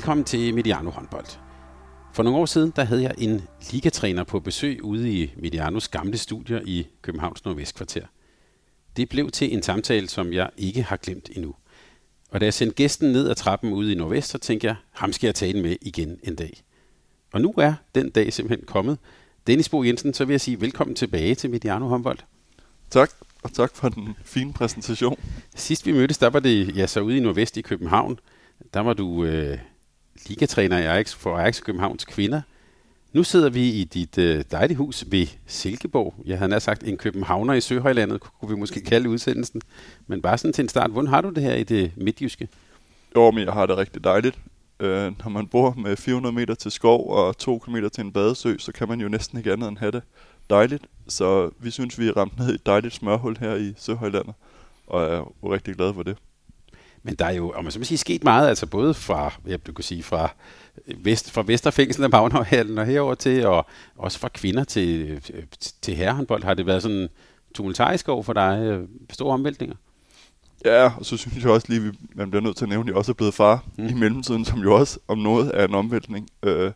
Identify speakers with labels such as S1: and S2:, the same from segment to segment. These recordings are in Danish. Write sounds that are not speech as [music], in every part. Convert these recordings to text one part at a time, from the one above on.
S1: Velkommen til Mediano håndbold. For nogle år siden, der havde jeg en ligatræner på besøg ude i Medianos gamle studier i Københavns Nordvestkvarter. Det blev til en samtale, som jeg ikke har glemt endnu. Og da jeg sendte gæsten ned ad trappen ude i Nordvest, så tænkte jeg, ham skal jeg tale med igen en dag. Og nu er den dag simpelthen kommet. Dennis Bo Jensen, så vil jeg sige velkommen tilbage til Mediano håndbold.
S2: Tak, og tak for den fine præsentation.
S1: Sidst vi mødtes, der var det ja, så ude i Nordvest i København. Der var du øh, ligatræner i Ajax for Ajax Københavns kvinder. Nu sidder vi i dit øh, dejlige hus ved Silkeborg. Jeg havde nær sagt en københavner i Søhøjlandet, kunne vi måske kalde udsendelsen. Men bare sådan til en start, hvordan har du det her i det midtjyske?
S2: Jo, men jeg har det rigtig dejligt. Øh, når man bor med 400 meter til skov og 2 km til en badesø, så kan man jo næsten ikke andet end have det dejligt. Så vi synes, vi er ramt ned i et dejligt smørhul her i Søhøjlandet, og er jo rigtig glade for det.
S1: Men der er jo, om man så må sige, sket meget, altså både fra, jeg kan sige, fra, vest, fra Vesterfængsel af Magnavhallen og herover til, og også fra kvinder til, til herrehåndbold, har det været sådan tumultarisk over for dig, øh, store omvæltninger?
S2: Ja, og så synes jeg også lige, at man bliver nødt til at nævne, at jeg også er blevet far mm. i mellemtiden, som jo også om noget er en omvæltning. Øh,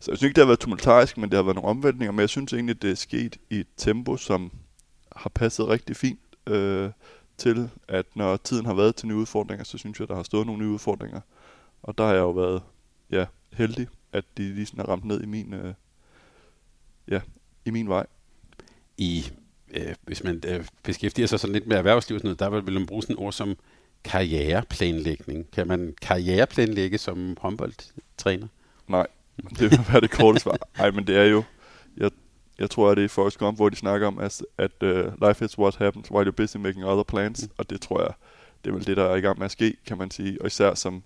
S2: så jeg synes ikke, det har været tumultarisk, men det har været nogle omvæltninger, men jeg synes egentlig, det er sket i et tempo, som har passet rigtig fint. Øh, til, at når tiden har været til nye udfordringer, så synes jeg, der har stået nogle nye udfordringer. Og der har jeg jo været ja, heldig, at de lige sådan er ramt ned i min, øh, ja, i min vej.
S1: I, øh, hvis man øh, beskæftiger sig sådan lidt med erhvervslivet, sådan noget, der vil man bruge sådan et ord som karriereplanlægning. Kan man karriereplanlægge som håndboldtræner?
S2: Nej, det vil være det korte svar. Nej, men det er jo, jeg jeg tror, at det er i Forrest Gump, hvor de snakker om, at, at uh, life is what happens while you're busy making other plans. Mm. Og det tror jeg, det er vel det, der er i gang med at ske, kan man sige. Og især som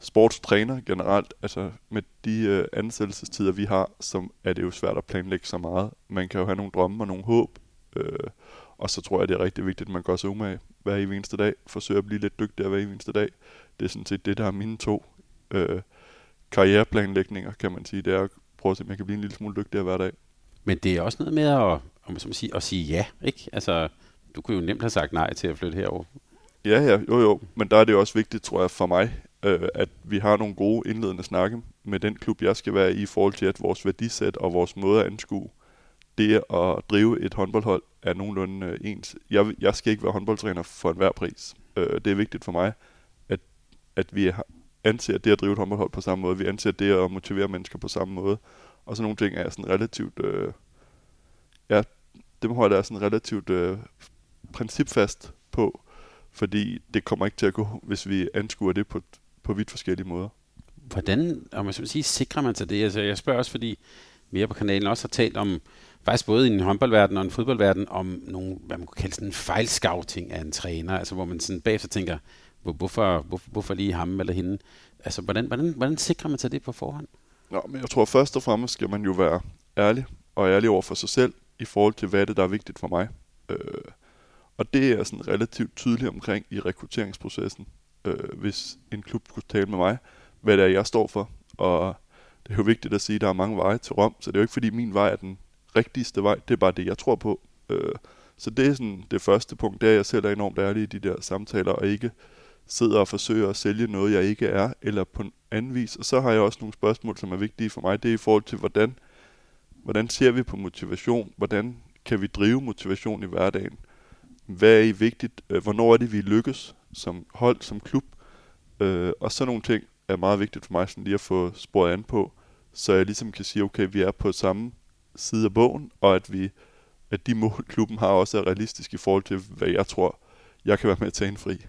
S2: sportstræner generelt, altså med de uh, ansættelsestider, vi har, så er det jo svært at planlægge så meget. Man kan jo have nogle drømme og nogle håb, uh, og så tror jeg, det er rigtig vigtigt, at man går sig umage hver eneste dag, forsøger at blive lidt dygtigere hver eneste dag. Det er sådan set det, der er mine to uh, karriereplanlægninger, kan man sige. Det er at prøve at se, om jeg kan blive en lille smule dygtigere hver dag.
S1: Men det er også noget med at, om man sige, at sige ja, ikke? Altså, du kunne jo nemt have sagt nej til at flytte herover.
S2: Ja, ja, jo, jo. Men der er det også vigtigt, tror jeg, for mig, øh, at vi har nogle gode indledende snakke med den klub, jeg skal være i, i forhold til, at vores værdisæt og vores måde at anskue det at drive et håndboldhold er nogenlunde øh, ens. Jeg, jeg skal ikke være håndboldtræner for enhver pris. Øh, det er vigtigt for mig, at, at vi anser det at drive et håndboldhold på samme måde. Vi anser det at motivere mennesker på samme måde. Og sådan nogle ting er sådan relativt, øh, ja, dem holder jeg sådan relativt øh, principfast på, fordi det kommer ikke til at gå, hvis vi anskuer det på, på vidt forskellige måder.
S1: Hvordan, om man sige, sikrer man sig det? Altså, jeg spørger også, fordi vi på kanalen også har talt om, faktisk både i en håndboldverden og en fodboldverden, om nogle, hvad man kunne kalde sådan en fejlscouting af en træner, altså hvor man sådan bagefter tænker, hvor, hvorfor, hvor, hvorfor lige ham eller hende? Altså, hvordan, hvordan, hvordan sikrer man sig det på forhånd?
S2: Nå, men jeg tror først og fremmest skal man jo være ærlig, og ærlig over for sig selv, i forhold til, hvad det der er vigtigt for mig. Øh, og det er sådan relativt tydeligt omkring i rekrutteringsprocessen, øh, hvis en klub skulle tale med mig, hvad det er, jeg står for. Og det er jo vigtigt at sige, at der er mange veje til Rom, så det er jo ikke fordi min vej er den rigtigste vej, det er bare det, jeg tror på. Øh, så det er sådan det første punkt, det er, at jeg selv er enormt ærlig i de der samtaler, og ikke sidder og forsøger at sælge noget, jeg ikke er, eller på en anden vis. Og så har jeg også nogle spørgsmål, som er vigtige for mig. Det er i forhold til, hvordan, hvordan ser vi på motivation? Hvordan kan vi drive motivation i hverdagen? Hvad er I vigtigt? Øh, hvornår er det, vi lykkes som hold, som klub? Øh, og så nogle ting er meget vigtigt for mig sådan lige at få sporet an på, så jeg ligesom kan sige, okay, vi er på samme side af bogen, og at vi at de mål, klubben har, også er realistiske i forhold til, hvad jeg tror, jeg kan være med til at indfri.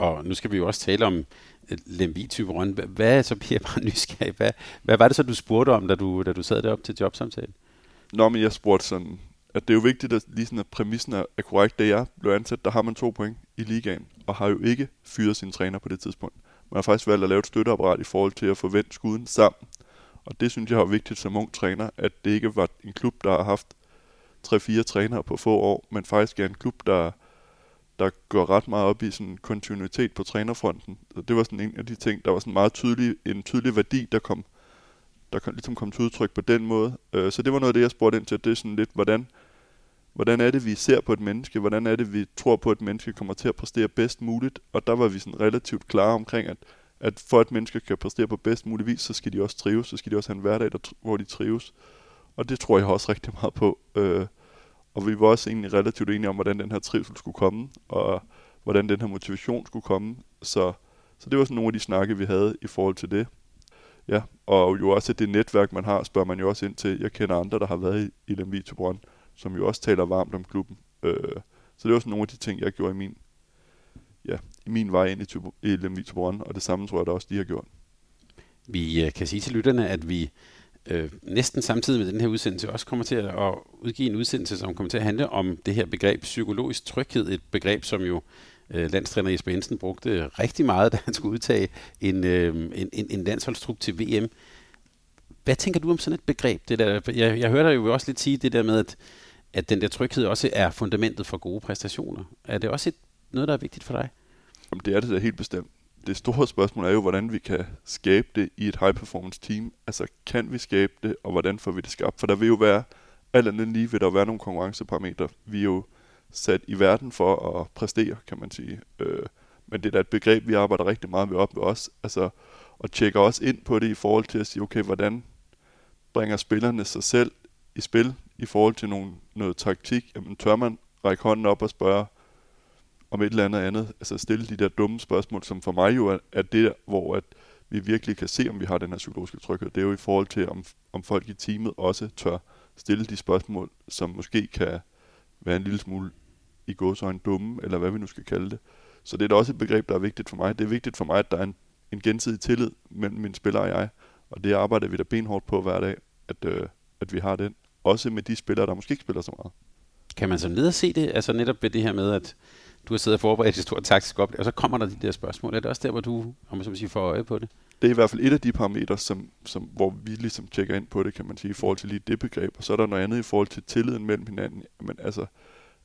S1: Og nu skal vi jo også tale om øh, lemvi type Røn. Hvad, så bliver jeg bare nysgerrig. Hvad, hvad var det så, du spurgte om, da du, da du sad deroppe til jobsamtalen?
S2: Nå, men jeg spurgte sådan, at det er jo vigtigt, at lige sådan, at præmissen er, er korrekt. Da jeg blev ansat, der har man to point i ligaen, og har jo ikke fyret sin træner på det tidspunkt. Man har faktisk valgt at lave et støtteapparat i forhold til at få vendt skuden sammen. Og det synes jeg er vigtigt som ung træner, at det ikke var en klub, der har haft 3-4 trænere på få år, men faktisk er en klub, der, der går ret meget op i sådan kontinuitet på trænerfronten. Så det var sådan en af de ting, der var sådan meget tydelig, en tydelig værdi, der kom, der kom, ligesom kom til udtryk på den måde. Øh, så det var noget af det, jeg spurgte ind til. Det er sådan lidt, hvordan, hvordan er det, vi ser på et menneske? Hvordan er det, vi tror på, at et menneske kommer til at præstere bedst muligt? Og der var vi sådan relativt klare omkring, at, at for at mennesker kan præstere på bedst mulig vis, så skal de også trives. Så skal de også have en hverdag, der, hvor de trives. Og det tror jeg også rigtig meget på. Øh, og vi var også egentlig relativt enige om, hvordan den her trivsel skulle komme, og hvordan den her motivation skulle komme. Så, så det var sådan nogle af de snakke, vi havde i forhold til det. Ja, og jo også det netværk, man har, spørger man jo også ind til. Jeg kender andre, der har været i, i Lemvig Brønd, som jo også taler varmt om klubben. Øh, så det var sådan nogle af de ting, jeg gjorde i min, ja, i min vej ind i, i Lemvig Brønd, og det samme tror jeg da også, de har gjort.
S1: Vi øh, kan sige til lytterne, at vi øh, næsten samtidig med den her udsendelse også kommer til at, at udgive en udsendelse, som kommer til at handle om det her begreb psykologisk tryghed. Et begreb, som jo øh, landstræner Jesper Jensen brugte rigtig meget, da han skulle udtage en, øh, en, en, en landsholdstrup til VM. Hvad tænker du om sådan et begreb? Det der, jeg, jeg hørte dig jo også lidt sige det der med, at, at den der tryghed også er fundamentet for gode præstationer. Er det også et, noget, der er vigtigt for dig?
S2: Jamen, det er det da helt bestemt det store spørgsmål er jo, hvordan vi kan skabe det i et high-performance team. Altså, kan vi skabe det, og hvordan får vi det skabt? For der vil jo være, alt andet lige vil der være nogle konkurrenceparametre. Vi er jo sat i verden for at præstere, kan man sige. Øh, men det er da et begreb, vi arbejder rigtig meget med op med os. Altså, og tjekker også ind på det i forhold til at sige, okay, hvordan bringer spillerne sig selv i spil i forhold til nogle, noget taktik? Jamen, tør man række hånden op og spørge, om et eller andet andet. Altså stille de der dumme spørgsmål, som for mig jo er, er det, hvor at vi virkelig kan se, om vi har den her psykologiske tryghed. Det er jo i forhold til, om, om folk i teamet også tør stille de spørgsmål, som måske kan være en lille smule i gåsøjne dumme, eller hvad vi nu skal kalde det. Så det er da også et begreb, der er vigtigt for mig. Det er vigtigt for mig, at der er en, en gensidig tillid mellem mine spillere og jeg, og det arbejder vi da benhårdt på hver dag, at, øh, at vi har den. Også med de spillere, der måske ikke spiller så meget.
S1: Kan man så ned og se det, altså netop ved det her med, at du har siddet og forberedt et stort taktisk op, og så kommer der de der spørgsmål. Er det også der, hvor du om man sige, får øje på det?
S2: Det er i hvert fald et af de parametre, som, som, hvor vi ligesom tjekker ind på det, kan man sige, i forhold til lige det begreb. Og så er der noget andet i forhold til tilliden mellem hinanden. Men altså,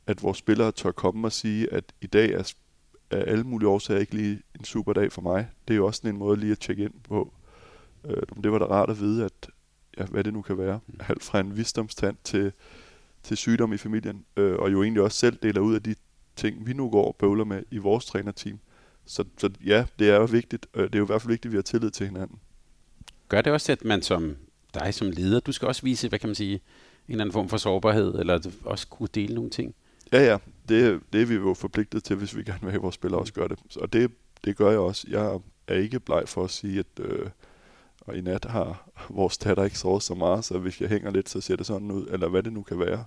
S2: at vores spillere tør komme og sige, at i dag er, er alle mulige årsager ikke lige en super dag for mig. Det er jo også sådan en måde lige at tjekke ind på. Øh, det var da rart at vide, at ja, hvad det nu kan være. Mm. Alt fra en visdomstand til, til sygdom i familien, øh, og jo egentlig også selv deler ud af de ting, vi nu går og bøvler med i vores trænerteam. Så, så ja, det er jo vigtigt. Øh, det er jo i hvert fald vigtigt, at vi har tillid til hinanden.
S1: Gør det også, at man som dig som leder, du skal også vise, hvad kan man sige, en eller anden form for sårbarhed, eller også kunne dele nogle ting?
S2: Ja, ja. Det, det er vi jo forpligtet til, hvis vi gerne vil have, at vores spillere også gør det. Og det, det gør jeg også. Jeg er ikke bleg for at sige, at øh, og i nat har vores datter ikke sovet så meget, så hvis jeg hænger lidt, så ser det sådan ud, eller hvad det nu kan være.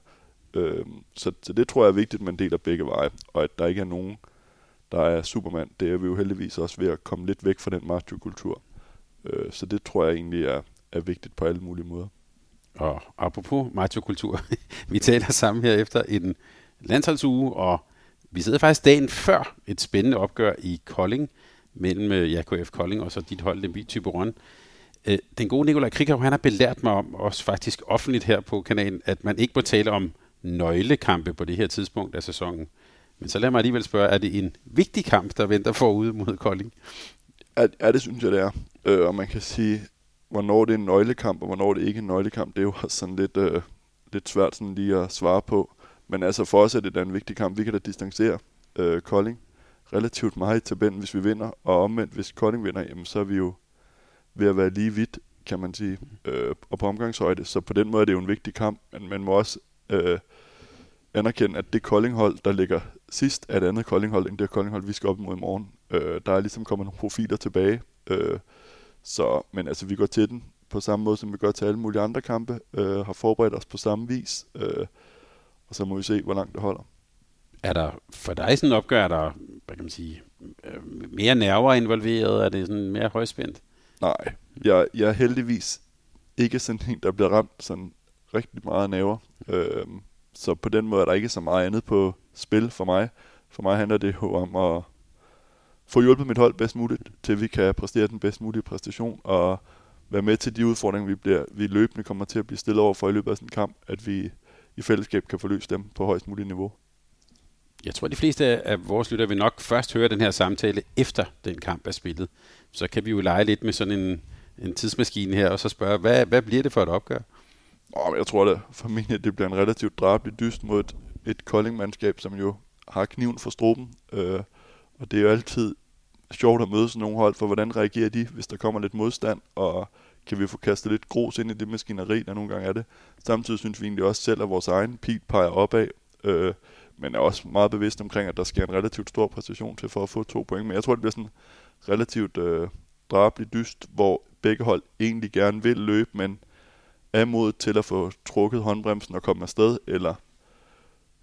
S2: Øh, så, så det tror jeg er vigtigt, at man deler begge veje, og at der ikke er nogen, der er supermand. Det er vi jo heldigvis også ved at komme lidt væk fra den macho-kultur. Øh, så det tror jeg egentlig er, er vigtigt på alle mulige måder.
S1: Og apropos macho-kultur, [laughs] vi taler sammen her efter en landsholdsuge, og vi sidder faktisk dagen før et spændende opgør i Kolding, mellem JKF ja, KF Kolding og så dit hold, den Typeron. Øh, den gode Nikolaj Krikov, han har belært mig om, også faktisk offentligt her på kanalen, at man ikke må tale om nøglekampe på det her tidspunkt af sæsonen. Men så lad mig alligevel spørge, er det en vigtig kamp, der venter forude mod Kolding?
S2: Ja, ja det synes jeg, det er. Øh, og man kan sige, hvornår det er en nøglekamp, og hvornår det ikke er en nøglekamp, det er jo sådan lidt, øh, lidt svært sådan lige at svare på. Men altså for os er det da en vigtig kamp. Vi kan da distancere øh, Kolding relativt meget i tabellen, hvis vi vinder. Og omvendt, hvis Kolding vinder, jamen, så er vi jo ved at være lige vidt, kan man sige, øh, og på omgangshøjde. Så på den måde er det jo en vigtig kamp, men man må også øh, anerkende, at det koldinghold, der ligger sidst, er et andet koldinghold, end det koldinghold, vi skal op imod i morgen. Øh, der er ligesom kommet nogle profiler tilbage. Øh, så, men altså, vi går til den på samme måde, som vi gør til alle mulige andre kampe, øh, har forberedt os på samme vis, øh, og så må vi se, hvor langt det holder.
S1: Er der for dig sådan opgør, er der, hvad kan man sige, øh, mere nerver involveret? Er det sådan mere højspændt?
S2: Nej, jeg, jeg er heldigvis ikke sådan en, der bliver ramt sådan rigtig meget naver. Øh, så på den måde er der ikke så meget andet på spil for mig. For mig handler det jo om at få hjulpet mit hold bedst muligt, til vi kan præstere den bedst mulige præstation, og være med til de udfordringer, vi, bliver, vi løbende kommer til at blive stillet over for i løbet af sådan en kamp, at vi i fællesskab kan forløse dem på højst muligt niveau.
S1: Jeg tror, de fleste af vores lyttere vil nok først høre den her samtale, efter den kamp er spillet. Så kan vi jo lege lidt med sådan en, en tidsmaskine her, og så spørge, hvad, hvad bliver det for et opgør?
S2: Oh, jeg tror da for mig, at det bliver en relativt drabelig dyst mod et, et koldingmandskab, som jo har kniven for struben. Øh, og det er jo altid sjovt at møde sådan nogle hold, for hvordan reagerer de, hvis der kommer lidt modstand, og kan vi få kastet lidt grus ind i det maskineri, der nogle gange er det. Samtidig synes vi egentlig også selv, at vores egen pil peger opad, øh, men er også meget bevidst omkring, at der skal en relativt stor præstation til for at få to point. Men jeg tror, det bliver sådan relativt øh, drabelig dyst, hvor begge hold egentlig gerne vil løbe, men er mod til at få trukket håndbremsen og komme afsted, eller,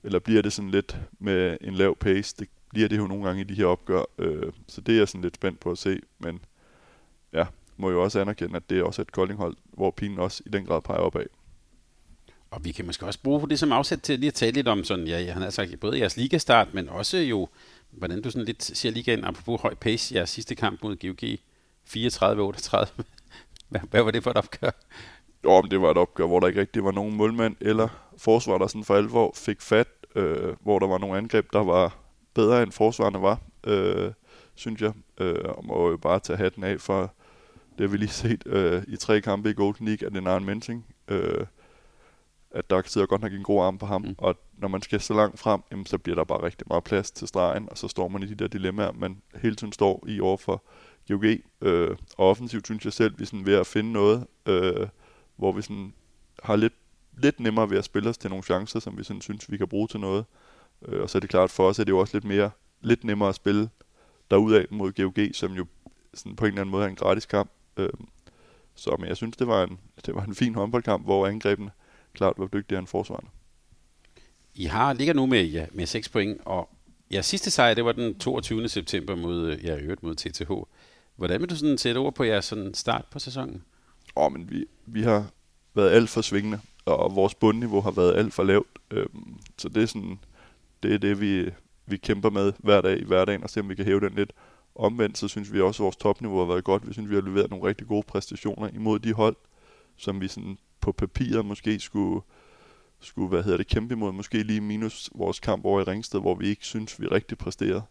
S2: eller bliver det sådan lidt med en lav pace? Det bliver det jo nogle gange i de her opgør, øh, så det er jeg sådan lidt spændt på at se, men ja, må jo også anerkende, at det er også et Koldinghold, hvor pilen også i den grad peger opad.
S1: Og vi kan måske også bruge det som afsæt til lige at tale lidt om sådan, ja, han har sagt både jeres ligastart, men også jo, hvordan du sådan lidt ser ligaen, apropos høj pace, jeres sidste kamp mod GOG, 34-38. [laughs] hvad, hvad var det for et opgør?
S2: Jo, men det var et opgør, hvor der ikke rigtig var nogen målmand eller forsvar, der sådan for alvor fik fat, øh, hvor der var nogle angreb, der var bedre end forsvarerne var, øh, synes jeg. Øh, og må jo bare tage hatten af for, det har vi lige set øh, i tre kampe i Golden League, at det er en Mensing, øh, at der sidder godt nok en god arm på ham, mm. og når man skal så langt frem, jamen, så bliver der bare rigtig meget plads til stregen, og så står man i de der dilemmaer, man hele tiden står i overfor GOG. Øh, og offensivt synes jeg selv, vi er sådan ved at finde noget, øh, hvor vi sådan har lidt, lidt nemmere ved at spille os til nogle chancer, som vi sådan synes, vi kan bruge til noget. Øh, og så er det klart, for os er det jo også lidt mere, lidt nemmere at spille derudad mod GOG, som jo sådan på en eller anden måde er en gratis kamp. Øh, så men jeg synes, det var en, det var en fin håndboldkamp, hvor angrebene klart var dygtigere end forsvarerne.
S1: I har ligger nu med, ja, med 6 point, og ja, sidste sejr, det var den 22. september mod, ja, øvrigt mod TTH. Hvordan vil du sådan sætte ord på jeres sådan start på sæsonen?
S2: Åh, oh, men vi, vi har været alt for svingende, og vores bundniveau har været alt for lavt. Øhm, så det er sådan, det er det, vi, vi kæmper med hver dag i hverdagen, og se om vi kan hæve den lidt. Omvendt, så synes vi også, at vores topniveau har været godt. Vi synes, vi har leveret nogle rigtig gode præstationer imod de hold, som vi sådan på papiret måske skulle, skulle hvad hedder det, kæmpe imod. Måske lige minus vores kamp over i Ringsted, hvor vi ikke synes, vi rigtig præsterede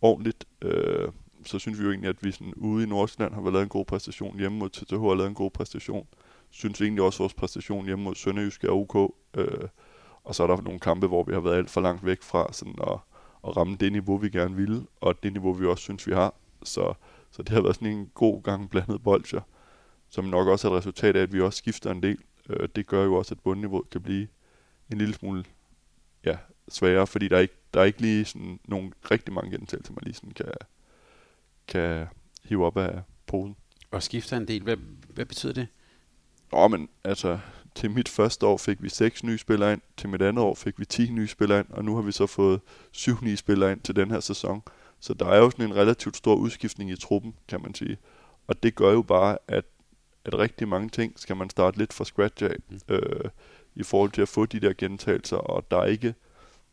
S2: ordentligt. Øh, så synes vi jo egentlig, at vi sådan ude i Nordsjælland har lavet en god præstation. Hjemme mod TTH har lavet en god præstation. Synes egentlig også, at vores præstation hjemme mod Sønderjysk er ok. Øh, og så er der nogle kampe, hvor vi har været alt for langt væk fra sådan at, at ramme det niveau, vi gerne ville, og det niveau, vi også synes, vi har. Så, så det har været sådan en god gang blandet bolcher, som nok også er et resultat af, at vi også skifter en del. Øh, det gør jo også, at bundniveauet kan blive en lille smule ja, sværere, fordi der er ikke, der er ikke lige sådan nogle rigtig mange gentagelser, man lige sådan kan, kan hive op af posen.
S1: Og skifter en del, hvad, hvad betyder det?
S2: Nå, men altså, til mit første år fik vi seks nye spillere ind, til mit andet år fik vi 10 nye spillere ind, og nu har vi så fået syv nye spillere ind til den her sæson. Så der er jo sådan en relativt stor udskiftning i truppen, kan man sige. Og det gør jo bare, at, at rigtig mange ting skal man starte lidt fra scratch af, mm. øh, i forhold til at få de der gentagelser, og der er ikke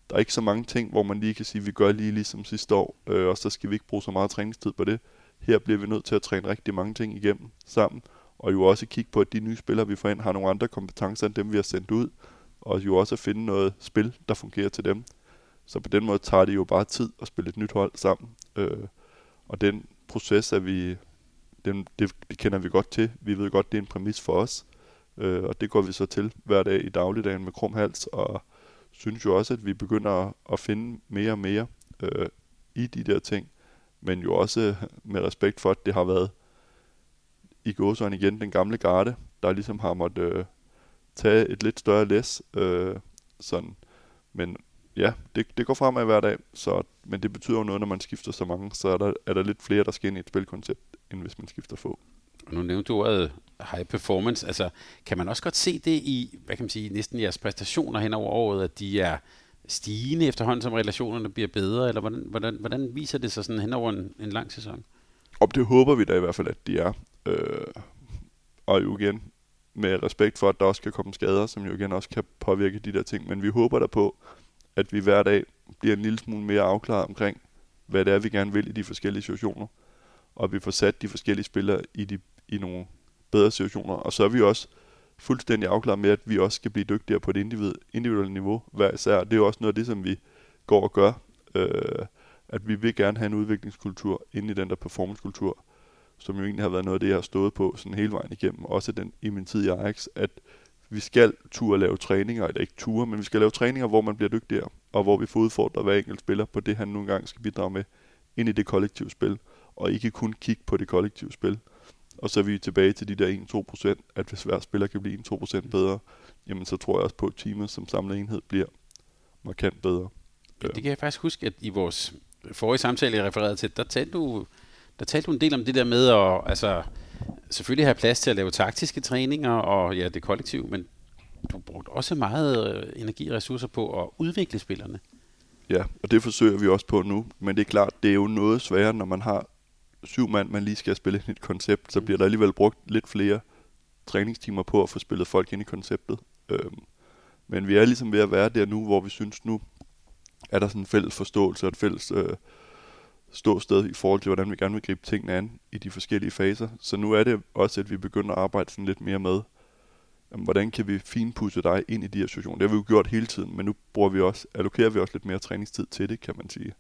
S2: der er ikke så mange ting, hvor man lige kan sige, at vi gør lige ligesom sidste år, øh, og så skal vi ikke bruge så meget træningstid på det. Her bliver vi nødt til at træne rigtig mange ting igennem sammen, og jo også kigge på, at de nye spillere, vi får ind, har nogle andre kompetencer end dem, vi har sendt ud, og jo også at finde noget spil, der fungerer til dem. Så på den måde tager det jo bare tid at spille et nyt hold sammen. Øh, og den proces er vi, den, det, det kender vi godt til. Vi ved godt, det er en præmis for os. Øh, og det går vi så til hver dag i dagligdagen med krum hals, og synes jo også, at vi begynder at, finde mere og mere øh, i de der ting. Men jo også [laughs] med respekt for, at det har været i gåsøjne igen den gamle garde, der ligesom har måttet øh, tage et lidt større læs. Øh, sådan. Men ja, det, det går fremad hver dag, så, men det betyder jo noget, når man skifter så mange, så er der, er der lidt flere, der skal ind i et spilkoncept, end hvis man skifter få.
S1: Nu nævnte du ordet high performance. Altså, kan man også godt se det i, hvad kan man sige, næsten jeres præstationer hen over året, at de er stigende efterhånden, som relationerne bliver bedre, eller hvordan, hvordan, hvordan viser det sig sådan hen over en, en lang sæson?
S2: Og det håber vi da i hvert fald, at de er. Øh, og jo igen, med respekt for, at der også kan komme skader, som jo igen også kan påvirke de der ting. Men vi håber der på, at vi hver dag bliver en lille smule mere afklaret omkring, hvad det er, vi gerne vil i de forskellige situationer. Og at vi får sat de forskellige spillere i, de, i nogle bedre situationer. Og så er vi også fuldstændig afklaret med, at vi også skal blive dygtigere på et individ, individuelt niveau hver især. Det er jo også noget af det, som vi går og gør. Øh, at vi vil gerne have en udviklingskultur ind i den der performancekultur, som jo egentlig har været noget af det, jeg har stået på sådan hele vejen igennem. Også den, i min tid i Ajax, at vi skal turde lave træninger, eller ikke ture, men vi skal lave træninger, hvor man bliver dygtigere, og hvor vi får udfordret hver enkelt spiller på det, han nu engang skal bidrage med ind i det kollektive spil, og ikke kun kigge på det kollektive spil. Og så er vi tilbage til de der 1-2%, at hvis hver spiller kan blive 1-2% bedre, jamen så tror jeg også på, at teamet som samlet enhed bliver markant bedre.
S1: Det kan jeg faktisk huske, at i vores forrige samtale, jeg refererede til, der talte du, der talte du en del om det der med at altså, selvfølgelig have plads til at lave taktiske træninger og ja, det kollektiv, men du brugte også meget øh, energi og ressourcer på at udvikle spillerne.
S2: Ja, og det forsøger vi også på nu, men det er klart, det er jo noget sværere, når man har syv mand, man lige skal spille ind i et koncept, så bliver der alligevel brugt lidt flere træningstimer på at få spillet folk ind i konceptet. Øhm, men vi er ligesom ved at være der nu, hvor vi synes nu, er der sådan en fælles forståelse og et fælles øh, ståsted i forhold til, hvordan vi gerne vil gribe tingene an i de forskellige faser. Så nu er det også, at vi begynder at arbejde sådan lidt mere med, jamen, hvordan kan vi finpudse dig ind i de her situationer. Det har vi jo gjort hele tiden, men nu bruger vi også, allokerer vi også lidt mere træningstid til det, kan man sige.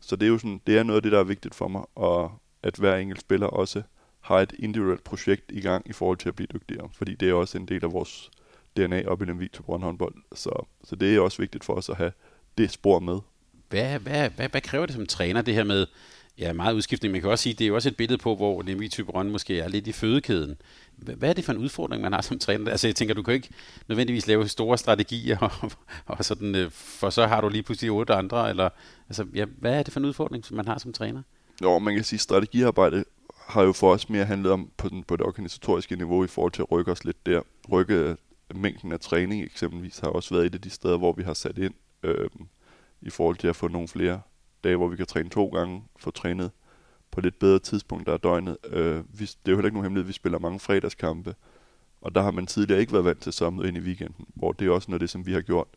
S2: Så det er jo sådan, det er noget af det, der er vigtigt for mig, og at hver enkelt spiller også har et individuelt projekt i gang i forhold til at blive dygtigere, fordi det er også en del af vores DNA op i den Victor håndbold. Så, så det er også vigtigt for os at have det spor med.
S1: Hvad, hvad, hvad, hvad kræver det som træner, det her med ja, meget udskiftning? Man kan også sige, det er jo også et billede på, hvor Lemvig Typeron måske er lidt i fødekæden. Hvad er det for en udfordring, man har som træner? Altså jeg tænker, du kan ikke nødvendigvis lave store strategier, og, og sådan, øh, for så har du lige pludselig otte andre, eller altså, ja, hvad er det for en udfordring, som man har som træner?
S2: Jo, man kan sige, at strategiarbejde har jo for os mere handlet om på, den, på det organisatoriske niveau i forhold til at rykke os lidt der. Rykke øh, mængden af træning eksempelvis har også været et af de steder, hvor vi har sat ind øh, i forhold til at få nogle flere dage, hvor vi kan træne to gange, få trænet på lidt bedre tidspunkt af døgnet. Øh, vi, det er jo heller ikke nogen hemmelighed, vi spiller mange fredagskampe, og der har man tidligere ikke været vant til så ind i weekenden, hvor det er også noget af det, som vi har gjort.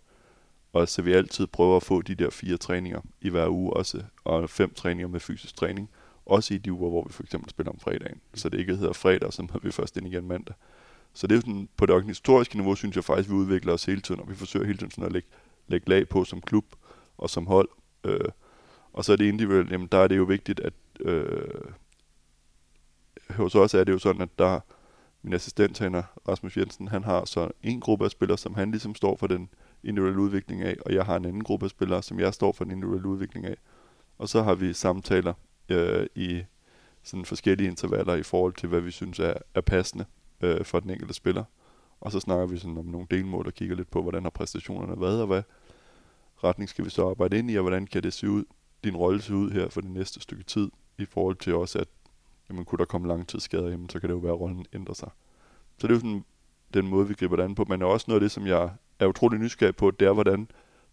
S2: Og så vi altid prøver at få de der fire træninger i hver uge også, og fem træninger med fysisk træning, også i de uger, hvor vi for eksempel spiller om fredagen. Så det ikke hedder fredag, så vi først ind igen mandag. Så det er sådan, på det organisatoriske niveau, synes jeg faktisk, vi udvikler os hele tiden, og vi forsøger hele tiden sådan at lægge, lægge lag på som klub og som hold. Øh, og så er det individuelt, jamen der er det jo vigtigt, at øh, hos os er det jo sådan, at der min assistenttræner Rasmus Jensen, han har så en gruppe af spillere, som han ligesom står for den individuel udvikling af, og jeg har en anden gruppe af spillere, som jeg står for den individuelle udvikling af. Og så har vi samtaler øh, i sådan forskellige intervaller i forhold til, hvad vi synes er, er passende øh, for den enkelte spiller. Og så snakker vi sådan om nogle delmål og kigger lidt på, hvordan har præstationerne været, og hvad retning skal vi så arbejde ind i, og hvordan kan det se ud, din rolle se ud her for det næste stykke tid, i forhold til også, at jamen, kunne der komme langtidsskader, jamen, så kan det jo være, at rollen ændrer sig. Så det er jo sådan den måde, vi griber det an på, men er også noget af det, som jeg er utrolig nysgerrig på, det er, hvordan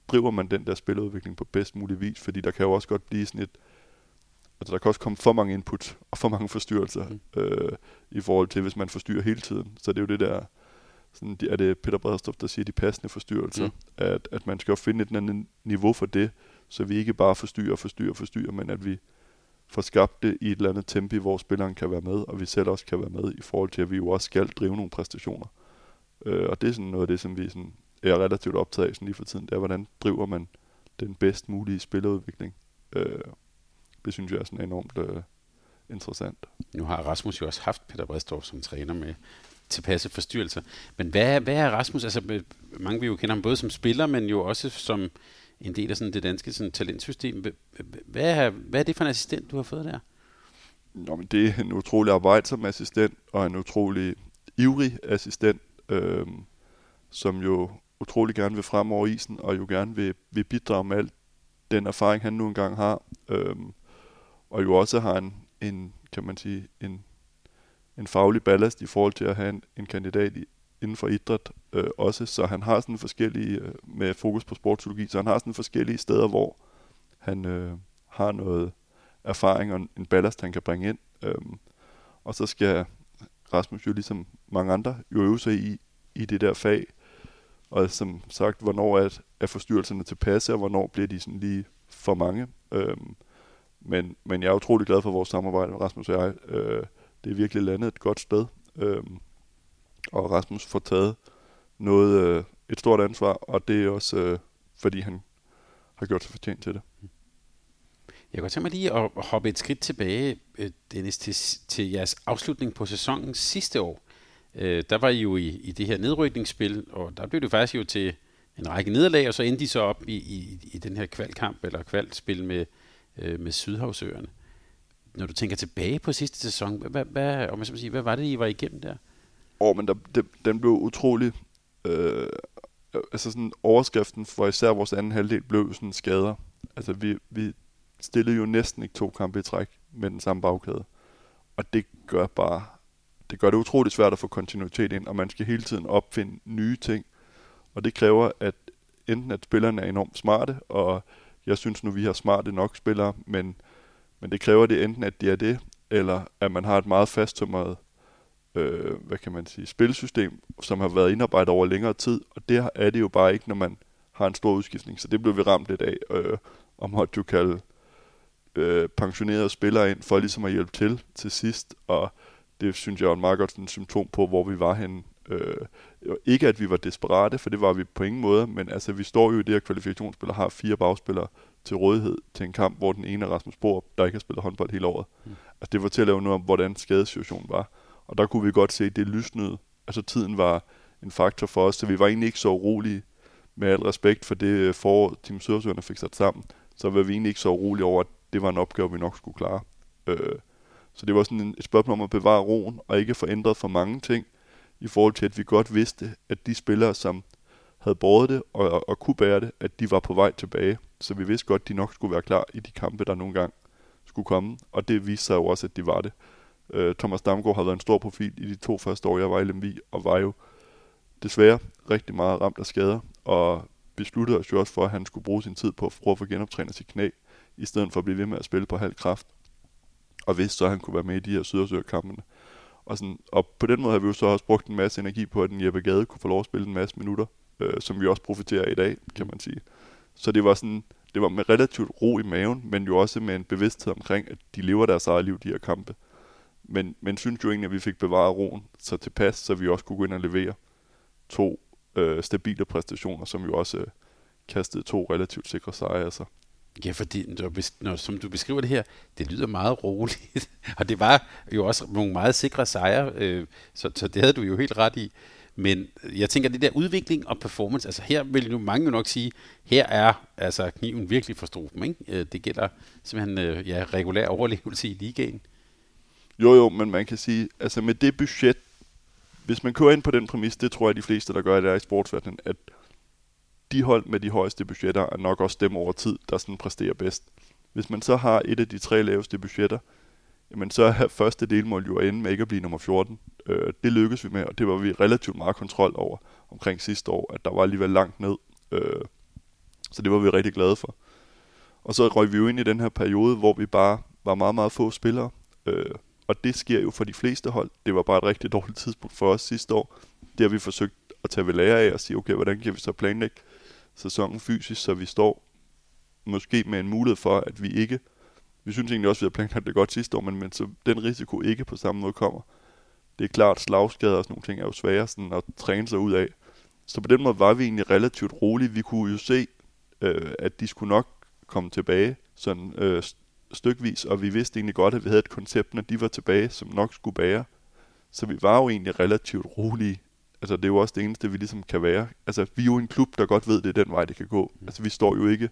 S2: driver man den der spiludvikling på bedst mulig vis, fordi der kan jo også godt blive sådan et, altså der kan også komme for mange input og for mange forstyrrelser mm. øh, i forhold til, hvis man forstyrrer hele tiden. Så det er jo det der, sådan, er det Peter Bredstof, der siger de passende forstyrrelser, mm. at, at man skal jo finde et andet niveau for det, så vi ikke bare forstyrrer forstyrrer forstyrrer, men at vi får skabt det i et eller andet tempo, hvor spilleren kan være med, og vi selv også kan være med i forhold til, at vi jo også skal drive nogle præstationer. Øh, og det er sådan noget af det, som vi sådan er relativt optaget af sådan lige for tiden, det er, hvordan driver man den bedst mulige spillerudvikling. Øh, det synes jeg er sådan enormt øh, interessant.
S1: Nu har Rasmus jo også haft Peter Bredstorff som træner med tilpasse forstyrrelser. Men hvad, hvad er Rasmus? Altså, mange vi jo kender ham både som spiller, men jo også som en del af sådan det danske sådan, talentsystem. Hvad er, hvad er det for en assistent, du har fået der?
S2: Nå, men det er en utrolig arbejdsom assistent, og en utrolig ivrig assistent, øh, som jo utrolig gerne vil frem over isen, og jo gerne vil, vil bidrage med alt den erfaring, han nu engang har. Øhm, og jo også har en, en, kan man sige, en, en faglig ballast i forhold til at have en, en kandidat i, inden for idræt øh, også. Så han har sådan forskellige, øh, med fokus på sportspsykologi, så han har sådan forskellige steder, hvor han øh, har noget erfaring og en ballast, han kan bringe ind. Øhm, og så skal Rasmus jo ligesom mange andre jo øve sig i, i det der fag. Og som sagt, hvornår er, er forstyrrelserne tilpasse, og hvornår bliver de sådan lige for mange. Øhm, men, men jeg er utrolig glad for vores samarbejde med Rasmus og jeg. Øh, det er virkelig landet et godt sted. Øhm, og Rasmus får taget noget, øh, et stort ansvar, og det er også øh, fordi han har gjort sig fortjent til det.
S1: Jeg kan tænke mig lige at hoppe et skridt tilbage, øh, Dennis, til, til jeres afslutning på sæsonen sidste år. Øh, der var I jo i, i det her nedrykningsspil, og der blev det faktisk jo til en række nederlag, og så endte de så op i, i, i den her kvalkamp, eller kvalspil med, øh, med Sydhavsøerne. Når du tænker tilbage på sidste sæson, hvad, hvad, om jeg sige, hvad var det, I var igennem der?
S2: Åh, oh, men der, den, den blev utrolig... Øh, altså sådan overskriften for især vores anden halvdel blev sådan skader. Altså vi, vi stillede jo næsten ikke to kampe i træk med den samme bagkæde. Og det gør bare, det gør det utroligt svært at få kontinuitet ind, og man skal hele tiden opfinde nye ting. Og det kræver, at enten at spillerne er enormt smarte, og jeg synes nu, vi har smarte nok spillere, men, men det kræver det enten, at de er det, eller at man har et meget fasttømret øh, hvad kan man sige, spilsystem, som har været indarbejdet over længere tid, og det er det jo bare ikke, når man har en stor udskiftning. Så det blev vi ramt lidt af, øh, og måtte jo kalde øh, pensionerede spillere ind for ligesom at hjælpe til til sidst, og det synes jeg er en meget godt sådan, symptom på, hvor vi var henne. Øh, ikke at vi var desperate, for det var vi på ingen måde, men altså vi står jo i det her kvalifikationsspil og har fire bagspillere til rådighed til en kamp, hvor den ene er Rasmus Borup, der ikke har spillet håndbold hele året. Mm. Altså det fortæller jo noget om, hvordan skadesituationen var. Og der kunne vi godt se, at det lysnede. Altså tiden var en faktor for os, så vi var egentlig ikke så urolige med al respekt for det forår, Team Sødersøerne fik sat sammen. Så var vi egentlig ikke så urolige over, at det var en opgave, vi nok skulle klare. Øh, så det var sådan et spørgsmål om at bevare roen, og ikke forændre for mange ting, i forhold til, at vi godt vidste, at de spillere, som havde båret det og, og, og kunne bære det, at de var på vej tilbage. Så vi vidste godt, at de nok skulle være klar i de kampe, der nogle gange skulle komme. Og det viste sig jo også, at de var det. Øh, Thomas Damgaard har været en stor profil i de to første år, jeg var i Lemvi, og var jo desværre rigtig meget ramt af skader, og besluttede os jo også for, at han skulle bruge sin tid på at prøve at få genoptrænet sit knæ, i stedet for at blive ved med at spille på halv kraft. Og vidste så, at han kunne være med i de her Sydersø-kampene. Og, sådan, og på den måde har vi jo så også brugt en masse energi på, at den Jeppe Gade kunne få lov at spille en masse minutter, øh, som vi også profiterer i dag, kan man sige. Så det var sådan, det var med relativt ro i maven, men jo også med en bevidsthed omkring, at de lever deres eget liv, de her kampe. Men, men synes jo egentlig, at vi fik bevaret roen så tilpas, så vi også kunne gå ind og levere to øh, stabile præstationer, som jo også øh, kastede to relativt sikre sejre. Altså.
S1: Ja, fordi når, når, som du beskriver det her, det lyder meget roligt. [laughs] og det var jo også nogle meget sikre sejre, øh, så, så det havde du jo helt ret i. Men jeg tænker, det der udvikling og performance, altså her vil nu mange jo nok sige, her er altså kniven virkelig for struben. Ikke? Øh, det gælder simpelthen øh, ja, regulær overlevelse i ligaen.
S2: Jo, jo, men man kan sige, altså med det budget, hvis man kører ind på den præmis, det tror jeg de fleste, der gør det er i sportsverdenen, at de hold med de højeste budgetter er nok også dem over tid, der sådan præsterer bedst. Hvis man så har et af de tre laveste budgetter, jamen så er første delmål jo ende med ikke at blive nummer 14. Øh, det lykkedes vi med, og det var vi relativt meget kontrol over omkring sidste år, at der var alligevel langt ned. Øh, så det var vi rigtig glade for. Og så røg vi jo ind i den her periode, hvor vi bare var meget, meget få spillere. Øh, og det sker jo for de fleste hold. Det var bare et rigtig dårligt tidspunkt for os sidste år. Det har vi forsøgt at tage ved lære af og sige, okay, hvordan kan vi så planlægge sæsonen fysisk, så vi står måske med en mulighed for, at vi ikke, vi synes egentlig også, at vi har planlagt det godt sidste år, men, men så den risiko ikke på samme måde kommer. Det er klart, slagskader og sådan nogle ting er jo svære sådan at træne sig ud af. Så på den måde var vi egentlig relativt rolige. Vi kunne jo se, øh, at de skulle nok komme tilbage sådan øh, stykvis, og vi vidste egentlig godt, at vi havde et koncept, når de var tilbage, som nok skulle bære. Så vi var jo egentlig relativt rolige. Altså, det er jo også det eneste, vi ligesom kan være. Altså, vi er jo en klub, der godt ved, det er den vej, det kan gå. Altså, vi står jo ikke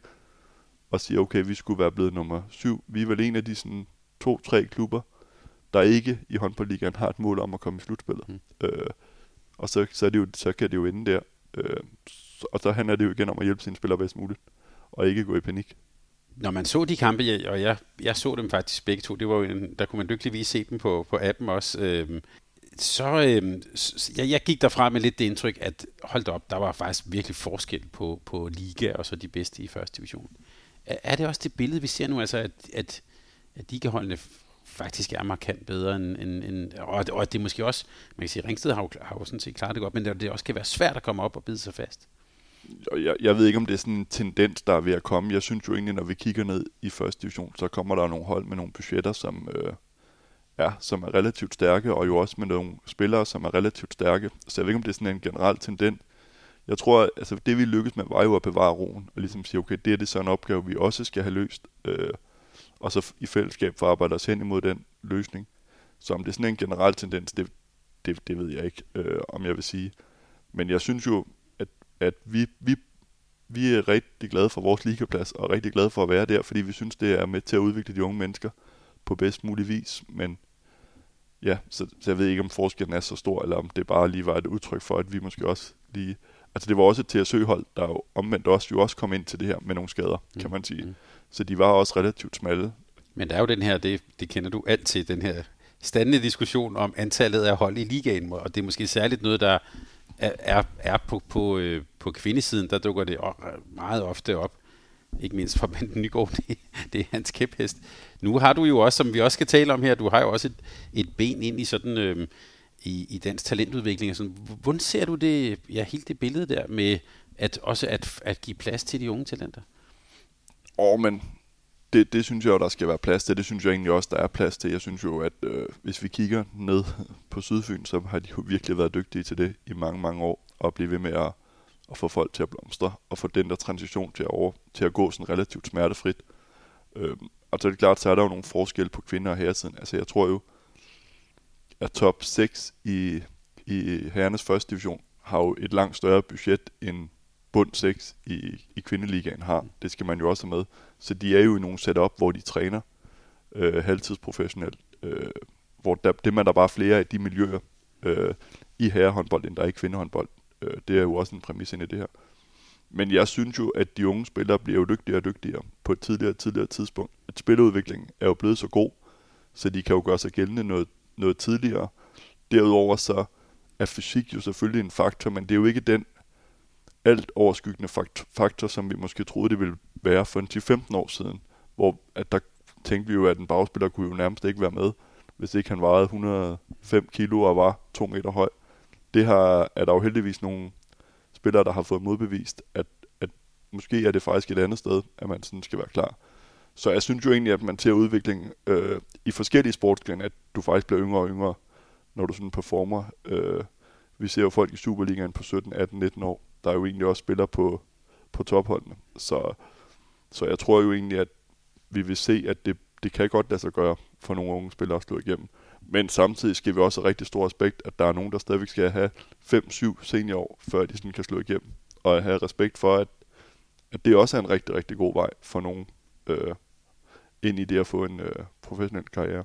S2: og siger, okay, vi skulle være blevet nummer syv. Vi er vel en af de sådan to-tre klubber, der ikke i håndboldligaen har et mål om at komme i slutspillet. Mm. Øh, og så, så, er det jo, så kan det jo ende der. Øh, og så handler det jo igen om at hjælpe sine spillere bedst muligt, og ikke gå i panik
S1: når man så de kampe, og jeg, jeg så dem faktisk begge to, det var jo en, der kunne man lykkeligvis se dem på, på appen også, øh, så øh, jeg, jeg gik derfra med lidt det indtryk, at hold op, der var faktisk virkelig forskel på, på liga og så de bedste i første division. Er, er det også det billede, vi ser nu, altså at, at, at ligaholdene faktisk er markant bedre end, end, end og, og at det måske også, man kan sige, Ringsted har jo, har jo sådan set klaret det godt, men det, det også kan være svært at komme op og bide sig fast.
S2: Jeg, jeg ved ikke, om det er sådan en tendens, der er ved at komme. Jeg synes jo egentlig, når vi kigger ned i første division, så kommer der nogle hold med nogle budgetter, som, øh, ja, som er relativt stærke, og jo også med nogle spillere, som er relativt stærke. Så jeg ved ikke, om det er sådan en generel tendens. Jeg tror, altså det vi lykkedes med, var jo at bevare roen, og ligesom sige, okay, det er det så en opgave, vi også skal have løst, øh, og så i fællesskab for at arbejde os hen imod den løsning. Så om det er sådan en generel tendens, det, det, det ved jeg ikke, øh, om jeg vil sige. Men jeg synes jo, at, at vi, vi, vi er rigtig glade for vores ligaplads, og rigtig glade for at være der, fordi vi synes, det er med til at udvikle de unge mennesker på bedst mulig vis. Men ja, så, så jeg ved ikke, om forskellen er så stor, eller om det bare lige var et udtryk for, at vi måske også lige... Altså det var også et TSØ-hold, der jo omvendt også, jo også kom ind til det her med nogle skader, mm. kan man sige. Mm. Så de var også relativt smalle.
S1: Men der er jo den her, det, det kender du alt til, den her standende diskussion om antallet af hold i ligaen, og det er måske særligt noget, der er, er, er på, på, øh, på kvindesiden, der dukker det meget ofte op. Ikke mindst fra Bent Nygaard, [laughs] det, det er hans kæphest. Nu har du jo også, som vi også skal tale om her, du har jo også et, et ben ind i sådan øh, i, i dansk talentudvikling. Og sådan. Hvordan ser du det, ja, helt det billede der med at også at, at give plads til de unge talenter?
S2: Åh, oh, men det, det synes jeg jo, der skal være plads til. Det synes jeg egentlig også, der er plads til. Jeg synes jo, at øh, hvis vi kigger ned på Sydfyn, så har de jo virkelig været dygtige til det i mange, mange år. Og blive ved med at, at få folk til at blomstre, og få den der transition til at, over, til at gå sådan relativt smertefrit. Øhm, og så er det klart, så er der jo nogle forskelle på kvinder og herresiden. Altså jeg tror jo, at top 6 i, i herrenes første division har jo et langt større budget end bund 6 i, i kvindeligaen har. Det skal man jo også have med. Så de er jo i nogle setup, hvor de træner øh, halvtidsprofessionelt, øh, hvor der, det man der bare flere af de miljøer øh, i herrehåndbold, end der er i kvindehåndbold. Øh, det er jo også en præmis ind i det her. Men jeg synes jo, at de unge spillere bliver jo dygtigere og dygtigere på et tidligere og tidligere tidspunkt. At spiludviklingen er jo blevet så god, så de kan jo gøre sig gældende noget, noget tidligere. Derudover så er fysik jo selvfølgelig en faktor, men det er jo ikke den alt overskyggende faktor, som vi måske troede, det ville være for en 10-15 år siden, hvor at der tænkte vi jo, at en bagspiller kunne jo nærmest ikke være med, hvis ikke han vejede 105 kilo og var 2 meter høj. Det har, er der jo heldigvis nogle spillere, der har fået modbevist, at, at måske er det faktisk et andet sted, at man sådan skal være klar. Så jeg synes jo egentlig, at man ser udviklingen øh, i forskellige sportsgrene, at du faktisk bliver yngre og yngre, når du sådan performer. Øh, vi ser jo folk i Superligaen på 17, 18, 19 år, der jo egentlig også spiller på, på topholdene. Så, så jeg tror jo egentlig, at vi vil se, at det, det kan godt lade sig gøre for nogle unge spillere at slå igennem. Men samtidig skal vi også have rigtig stor respekt, at der er nogen, der stadigvæk skal have 5-7 seniorår, før de sådan kan slå igennem. Og have respekt for, at, at det også er en rigtig, rigtig god vej for nogen øh, ind i det at få en øh, professionel karriere.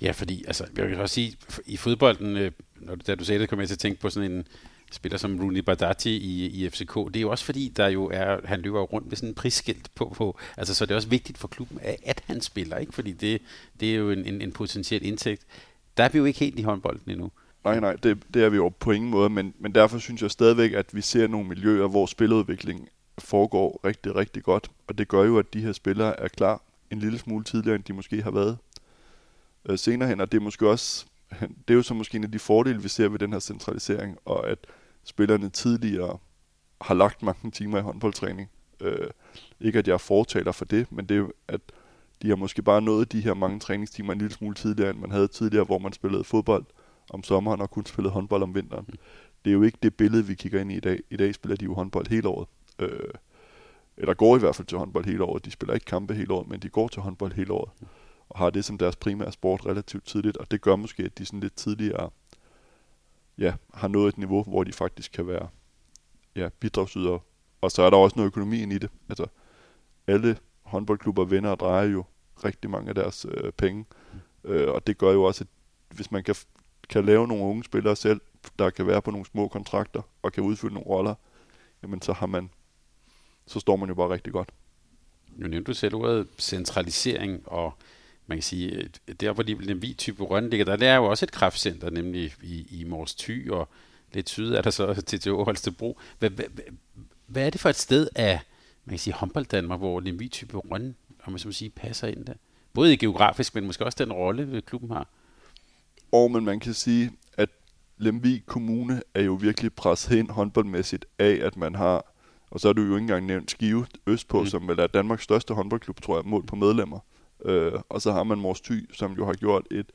S1: Ja, fordi altså, jeg vil også sige, i fodbolden, øh, når, da du sagde det, kom jeg til at tænke på sådan en spiller som Rooney Bardati i, i FCK. Det er jo også fordi, der jo er, han løber rundt med sådan en prisskilt på, på altså, så det er også vigtigt for klubben, at, at han spiller, ikke? fordi det, det er jo en, en, en potentiel indtægt. Der er vi jo ikke helt i håndbolden endnu.
S2: Nej, nej, det, det er vi jo på ingen måde, men, men derfor synes jeg stadigvæk, at vi ser nogle miljøer, hvor spiludvikling foregår rigtig, rigtig godt, og det gør jo, at de her spillere er klar en lille smule tidligere, end de måske har været øh, senere hen, og det er måske også, [laughs] det er jo så måske en af de fordele, vi ser ved den her centralisering, og at spillerne tidligere har lagt mange timer i håndboldtræning. Øh, ikke at jeg er fortaler for det, men det er at de har måske bare nået de her mange træningstimer en lille smule tidligere, end man havde tidligere, hvor man spillede fodbold om sommeren og kun spillede håndbold om vinteren. Mm. Det er jo ikke det billede, vi kigger ind i i dag. I dag spiller de jo håndbold hele året. Øh, eller går i hvert fald til håndbold hele året. De spiller ikke kampe hele året, men de går til håndbold hele året. Og har det som deres primære sport relativt tidligt, og det gør måske, at de sådan lidt tidligere ja, har nået et niveau, hvor de faktisk kan være ja, bidragsydere. Og så er der også noget økonomi i det. Altså, alle håndboldklubber vender og drejer jo rigtig mange af deres øh, penge. Øh, og det gør jo også, at hvis man kan, kan lave nogle unge spillere selv, der kan være på nogle små kontrakter og kan udfylde nogle roller, jamen så har man, så står man jo bare rigtig godt.
S1: Nu nævnte du selv ordet centralisering, og man kan sige, der hvor de vi type Rønne ligger, der er jo også et kraftcenter, nemlig i, i Mors Thy, og lidt syd er der så [laughs] til, til Holstebro. Hvad, hvad, hvad, er det for et sted af, man kan sige, håndbold Danmark, hvor Lemvi type Rønne, om man så må sige, passer ind der? både geografisk, men måske også den rolle, klubben har.
S2: Og men man kan sige, at Lemvig Kommune er jo virkelig presset ind håndboldmæssigt af, at man har, og så har du jo ikke engang nævnt Skive Østpå, mm. som vel er Danmarks største håndboldklub, tror jeg, mål på medlemmer. Øh, og så har man Mors Thy, som jo har gjort et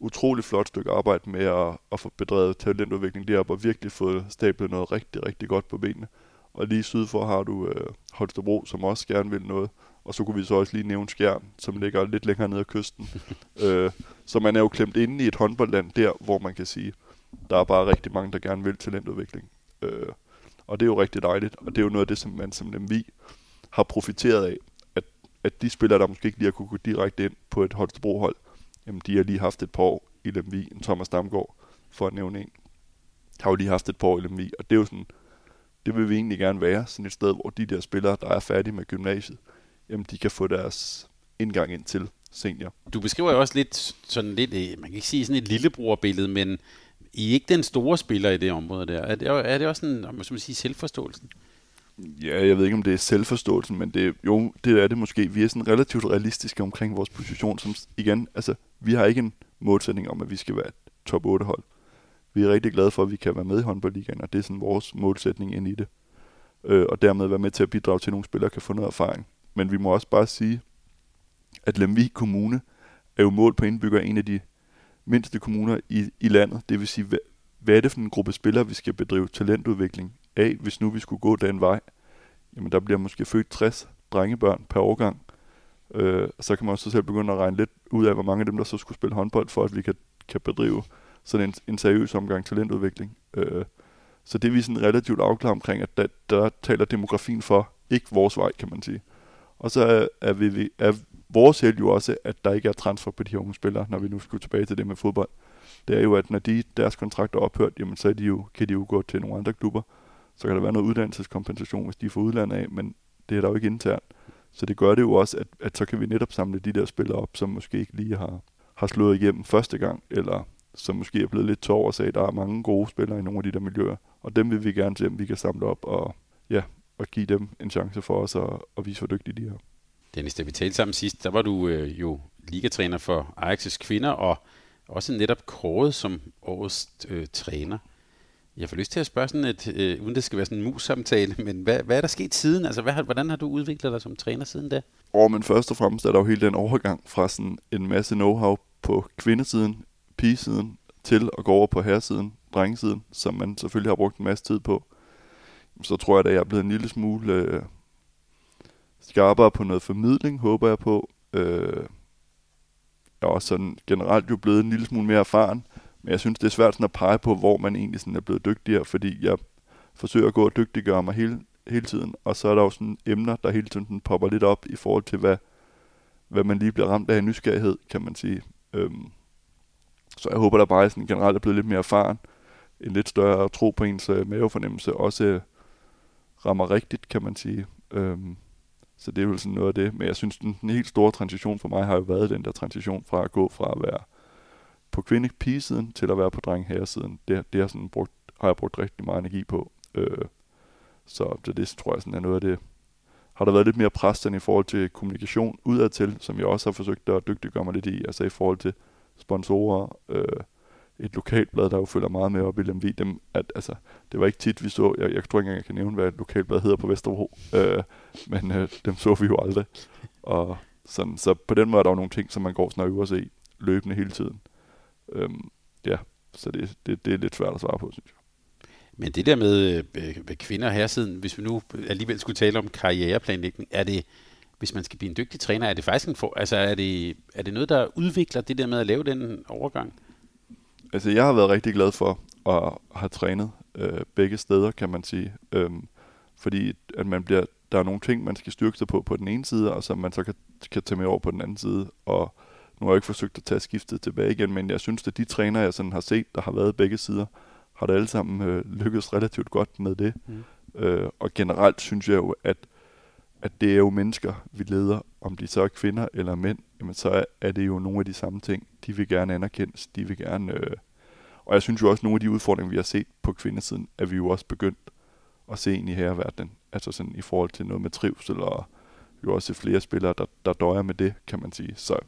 S2: utrolig flot stykke arbejde med at, at få bedrevet talentudvikling deroppe, og virkelig fået stablet noget rigtig, rigtig godt på benene. Og lige syd for har du øh, Holstebro, som også gerne vil noget. Og så kunne vi så også lige nævne Skjern, som ligger lidt længere nede af kysten. [laughs] øh, så man er jo klemt inde i et håndboldland der, hvor man kan sige, der er bare rigtig mange, der gerne vil talentudvikling. Øh, og det er jo rigtig dejligt, og det er jo noget af det, som man som Lemvi har profiteret af, at, de spillere, der måske ikke lige har kunne gå direkte ind på et Holstebro-hold, jamen de har lige haft et par år i Lemvi, en Thomas Damgaard, for at nævne en, har jo lige haft et par år i Lemvi, og det er jo sådan, det vil vi egentlig gerne være, sådan et sted, hvor de der spillere, der er færdige med gymnasiet, jamen de kan få deres indgang ind til senior.
S1: Du beskriver jo også lidt sådan lidt, øh, man kan ikke sige sådan et lillebrorbillede, men I er ikke den store spiller i det område der. Er det, er det også en, om man sige, selvforståelsen?
S2: Ja, jeg ved ikke, om det er selvforståelsen, men det, jo, det er det måske. Vi er sådan relativt realistiske omkring vores position, som igen, altså, vi har ikke en målsætning om, at vi skal være et top 8 hold. Vi er rigtig glade for, at vi kan være med i håndboldligaen, og det er sådan vores målsætning ind i det. Øh, og dermed være med til at bidrage til, at nogle spillere kan få noget erfaring. Men vi må også bare sige, at Lemvig Kommune er jo mål på indbygger en af de mindste kommuner i, i landet. Det vil sige, hvad, hvad er det for en gruppe spillere, vi skal bedrive talentudvikling af, hvis nu vi skulle gå den vej? Jamen, der bliver måske født 60 drengebørn per årgang. Øh, så kan man også selv begynde at regne lidt ud af, hvor mange af dem, der så skulle spille håndbold, for at vi kan, kan bedrive sådan en, en seriøs omgang talentudvikling. Øh, så det er vi sådan relativt afklaret omkring, at der, der taler demografien for, ikke vores vej, kan man sige. Og så er, er, vi, er vores held jo også, at der ikke er transfer på de her unge spillere, når vi nu skulle tilbage til det med fodbold. Det er jo, at når de, deres kontrakter er ophørt, jamen så er de jo, kan de jo gå til nogle andre klubber. Så kan der være noget uddannelseskompensation, hvis de får udlandet af, men det er der jo ikke internt. Så det gør det jo også, at, at så kan vi netop samle de der spillere op, som måske ikke lige har, har slået igennem første gang, eller som måske er blevet lidt tår og sagde, at der er mange gode spillere i nogle af de der miljøer. Og dem vil vi gerne se, om vi kan samle op og, ja, og give dem en chance for os at, at vise, hvor dygtige de er.
S1: Dennis, da vi talte sammen sidst, der var du øh, jo ligatræner for Ajax' kvinder, og også netop kåret som årets øh, træner. Jeg får lyst til at spørge sådan et, øh, uden det skal være sådan en mus-samtale, men hvad, hvad er der sket siden? Altså, hvad, hvordan har du udviklet dig som træner siden da?
S2: Og men først og fremmest er der jo hele den overgang fra sådan en masse know-how på kvindesiden, pigesiden, til at gå over på herresiden, drengesiden, som man selvfølgelig har brugt en masse tid på. Så tror jeg, at jeg er blevet en lille smule øh, skarpere på noget formidling, håber jeg på. Øh, jeg er også sådan generelt jo blevet en lille smule mere erfaren, men jeg synes, det er svært sådan at pege på, hvor man egentlig sådan er blevet dygtigere, fordi jeg forsøger at gå og dygtiggøre mig hele, hele tiden, og så er der jo sådan emner, der hele tiden popper lidt op i forhold til, hvad, hvad man lige bliver ramt af i nysgerrighed, kan man sige. Øhm, så jeg håber, der bare sådan generelt er blevet lidt mere erfaren, en lidt større tro på ens øh, mavefornemmelse, også øh, rammer rigtigt, kan man sige. Øhm, så det er jo sådan noget af det. Men jeg synes, den, den helt store transition for mig har jo været den der transition fra at gå fra at være på kvinde siden til at være på dreng siden. Det, det har, sådan brugt, har jeg brugt rigtig meget energi på. Øh, så det, det tror jeg sådan er noget af det. Har der været lidt mere pres i forhold til kommunikation udadtil, som jeg også har forsøgt at dygtiggøre mig lidt i, altså i forhold til sponsorer, øh, et lokalblad, der jo følger meget med op i LMV, dem, at, altså, det var ikke tit, vi så, jeg, jeg tror ikke engang, jeg kan nævne, hvad et lokalblad hedder på Vesterbro, øh, men øh, dem så vi jo aldrig. Og sådan, så på den måde er der jo nogle ting, som man går sådan og øver sig i løbende hele tiden. Øhm, ja, så det, det, det er lidt svært at svare på, synes jeg.
S1: Men det der med, øh, med kvinder her siden, hvis vi nu alligevel skulle tale om karriereplanlægning, er det, hvis man skal blive en dygtig træner, er det faktisk en for, altså er det, er det noget, der udvikler det der med at lave den overgang?
S2: Altså jeg har været rigtig glad for at have trænet øh, begge steder, kan man sige. Øhm, fordi at man bliver, der er nogle ting, man skal styrke sig på på den ene side, og som man så kan, kan tage med over på den anden side. Og nu har jeg ikke forsøgt at tage skiftet tilbage igen, men jeg synes, at de træner, jeg sådan har set, der har været begge sider, har det alle sammen øh, lykkedes relativt godt med det. Mm. Øh, og generelt synes jeg jo, at, at det er jo mennesker, vi leder, om de så er kvinder eller mænd, jamen så er, er det jo nogle af de samme ting. De vil gerne anerkendes, de vil gerne... Øh, og jeg synes jo også, at nogle af de udfordringer, vi har set på kvindesiden, er vi jo også begyndt at se ind i herreverdenen. Altså sådan i forhold til noget med trivsel og jo også flere spillere, der, der døjer med det, kan man sige. Så,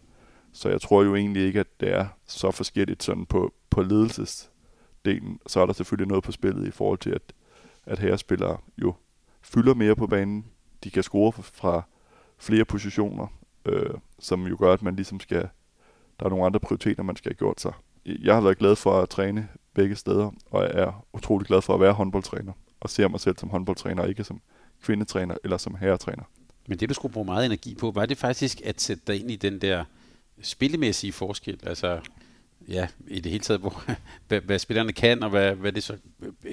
S2: så jeg tror jo egentlig ikke, at det er så forskelligt sådan på, på ledelsesdelen. Så er der selvfølgelig noget på spillet i forhold til, at, at herrespillere jo fylder mere på banen. De kan score fra flere positioner, øh, som jo gør, at man ligesom skal... Der er nogle andre prioriteter, man skal have gjort sig. Jeg har været glad for at træne begge steder, og jeg er utrolig glad for at være håndboldtræner, og ser mig selv som håndboldtræner, ikke som kvindetræner eller som herretræner.
S1: Men det, du skulle bruge meget energi på, var det faktisk at sætte dig ind i den der spillemæssige forskel? Altså, ja, i det hele taget, hvor, [laughs] hvad, hvad spillerne kan, og hvad, hvad det så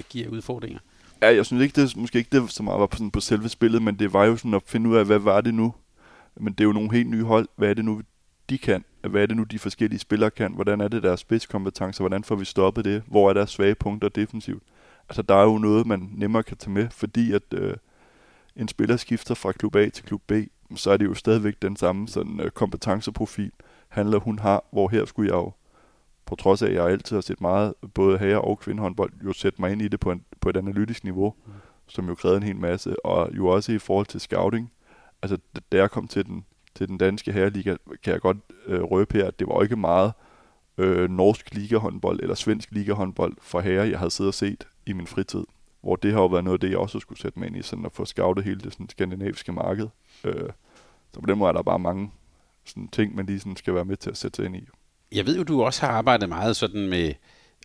S1: giver udfordringer?
S2: Ja, jeg synes ikke, det måske ikke det så meget var på, sådan, på selve spillet, men det var jo sådan at finde ud af, hvad var det nu? Men det er jo nogle helt nye hold. Hvad er det nu, de kan? Hvad er det nu, de forskellige spillere kan? Hvordan er det deres spidskompetencer? Hvordan får vi stoppet det? Hvor er deres svage punkter defensivt? Altså, der er jo noget, man nemmere kan tage med, fordi at øh, en spiller skifter fra klub A til klub B, så er det jo stadigvæk den samme sådan, øh, kompetenceprofil, handler hun har, hvor her skulle jeg jo, på trods af, at jeg altid har set meget, både herre- og kvindehåndbold, jo sætte mig ind i det på, en, på et analytisk niveau, mm. som jo krævede en hel masse, og jo også i forhold til scouting. Altså, da jeg kom til den, til den danske herreliga, kan jeg godt øh, røbe her, at det var ikke meget øh, norsk ligahåndbold eller svensk ligahåndbold for herre, jeg havde siddet og set i min fritid hvor det har jo været noget af det, jeg også skulle sætte mig ind i, sådan at få scoutet hele det sådan, skandinaviske marked. Øh, så på den måde er der bare mange sådan, ting, man lige sådan, skal være med til at sætte sig ind i.
S1: Jeg ved jo, du også har arbejdet meget sådan med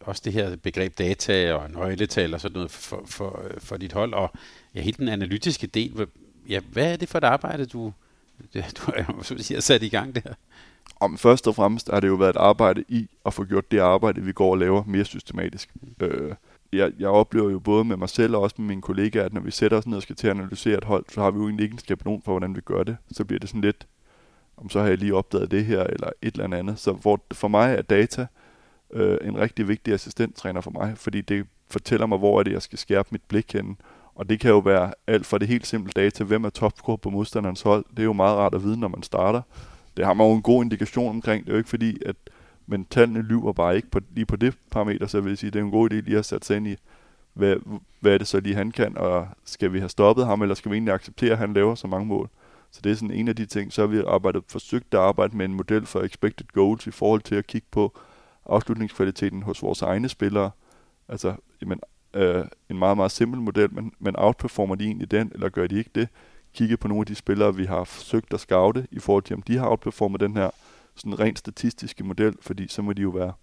S1: også det her begreb data og nøgletal og sådan noget for, for, for dit hold, og ja, hele den analytiske del. Ja, hvad er det for et arbejde, du, du har sat i gang der?
S2: Om først og fremmest har det jo været et arbejde i at få gjort det arbejde, vi går og laver mere systematisk. Mm. Øh, jeg, jeg oplever jo både med mig selv og også med mine kollegaer, at når vi sætter os ned og skal til at analysere et hold, så har vi jo egentlig ikke en skabelon for, hvordan vi gør det. Så bliver det sådan lidt, om så har jeg lige opdaget det her, eller et eller andet. Så hvor, for mig er data øh, en rigtig vigtig assistenttræner for mig, fordi det fortæller mig, hvor er det, jeg skal skærpe mit blik hen. Og det kan jo være alt fra det helt simple data, hvem er topscorer på modstanderens hold. Det er jo meget rart at vide, når man starter. Det har man jo en god indikation omkring. Det er jo ikke fordi, at men tallene lyver bare ikke på, lige på det parameter, så jeg vil sige, det er en god idé lige at sætte sig ind i, hvad, hvad er det så lige han kan, og skal vi have stoppet ham, eller skal vi egentlig acceptere, at han laver så mange mål? Så det er sådan en af de ting, så har vi arbejdet, forsøgt at arbejde med en model for expected goals i forhold til at kigge på afslutningskvaliteten hos vores egne spillere. Altså, jamen, øh, en meget, meget simpel model, men, men outperformer de egentlig den, eller gør de ikke det? Kigge på nogle af de spillere, vi har forsøgt at scoute, i forhold til, om de har outperformet den her, sådan rent statistiske model, fordi så må de jo være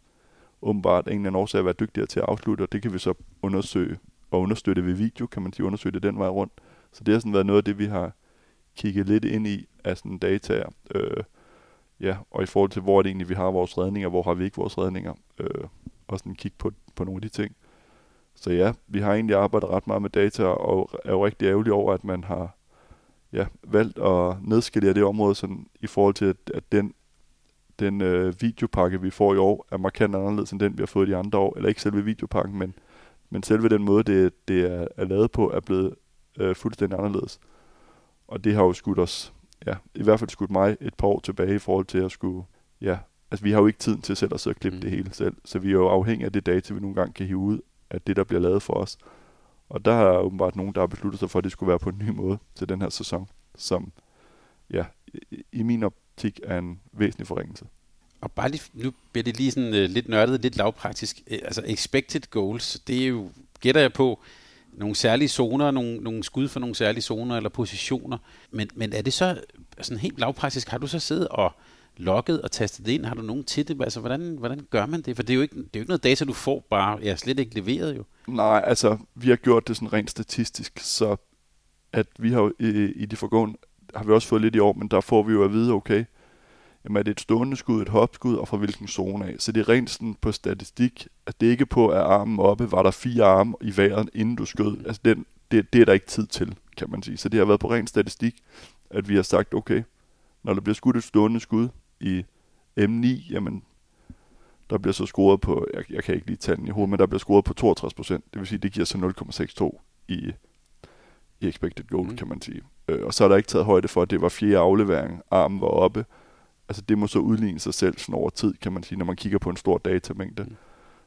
S2: åbenbart en eller anden årsag at være dygtigere til at afslutte, og det kan vi så undersøge og understøtte ved video, kan man sige, undersøge det den vej rundt. Så det har sådan været noget af det, vi har kigget lidt ind i af sådan data. Øh, ja, og i forhold til, hvor er det egentlig, vi har vores redninger, hvor har vi ikke vores redninger, øh, og sådan kigge på, på nogle af de ting. Så ja, vi har egentlig arbejdet ret meget med data, og er jo rigtig ærgerlig over, at man har ja, valgt at nedskalere det område sådan, i forhold til, at, at den den øh, videopakke, vi får i år, er markant anderledes end den, vi har fået de andre år. Eller ikke selve videopakken, men, men selve den måde, det, det er, er lavet på, er blevet øh, fuldstændig anderledes. Og det har jo skudt os, ja, i hvert fald skudt mig et par år tilbage i forhold til at skulle, ja, altså vi har jo ikke tiden til selv at sidde og klippe mm. det hele selv, så vi er jo afhængige af det data, vi nogle gange kan hive ud af det, der bliver lavet for os. Og der er åbenbart nogen, der har besluttet sig for, at det skulle være på en ny måde til den her sæson, som ja, i, min op, optik er en væsentlig forringelse.
S1: Og bare lige, nu bliver det lige sådan uh, lidt nørdet, lidt lavpraktisk. Uh, altså expected goals, det er jo, gætter jeg på, nogle særlige zoner, nogle, nogle skud for nogle særlige zoner eller positioner. Men, men er det så sådan helt lavpraktisk? Har du så siddet og logget og tastet det ind? Har du nogen til det? Altså, hvordan, hvordan gør man det? For det er, jo ikke, det er jo ikke noget data, du får bare. Jeg er slet ikke leveret jo.
S2: Nej, altså, vi har gjort det sådan rent statistisk, så at vi har i, i det forgående har vi også fået lidt i år, men der får vi jo at vide, okay, jamen er det et stående skud, et hopskud, og fra hvilken zone af. Så det er rent sådan på statistik, at det ikke på, at armen oppe var der fire arme i vejret, inden du skød. Altså den, det, det er der ikke tid til, kan man sige. Så det har været på ren statistik, at vi har sagt, okay, når der bliver skudt et stående skud i M9, jamen der bliver så scoret på, jeg, jeg kan ikke lige tage den i hovedet, men der bliver scoret på 62 procent. Det vil sige, det giver så 0,62 i, i expected goal, mm. kan man sige. Øh, og så er der ikke taget højde for, at det var fjerde aflevering, armen var oppe. Altså det må så udligne sig selv sådan over tid, kan man sige, når man kigger på en stor datamængde. Mm.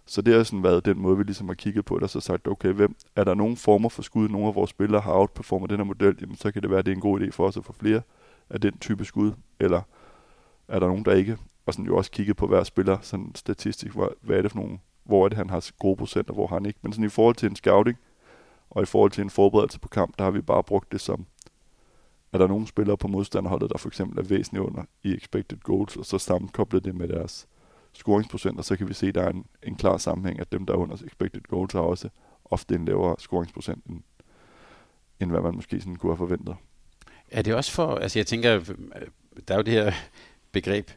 S2: Så det har sådan været den måde, vi ligesom har kigget på det, og så sagt, okay, hvem, er der nogen former for skud, nogle af vores spillere har outperformet den her model, jamen så kan det være, at det er en god idé for os at få flere af den type skud, eller er der nogen, der ikke? Og sådan jo også kigge på hver spiller, sådan statistisk, hvad, hvad er det for nogle, hvor er det, han har gode procenter, hvor har han ikke. Men sådan i forhold til en scouting, og i forhold til en forberedelse på kamp, der har vi bare brugt det som, er der nogle spillere på modstanderholdet, der for eksempel er væsentligt under i expected goals, og så sammenkoblet det med deres scoringsprocent, og så kan vi se, at der er en, en klar sammenhæng, at dem, der er under expected goals, har også ofte en lavere scoringsprocent, end, end hvad man måske sådan kunne have forventet.
S1: Er det også for, altså jeg tænker, der er jo det her begreb,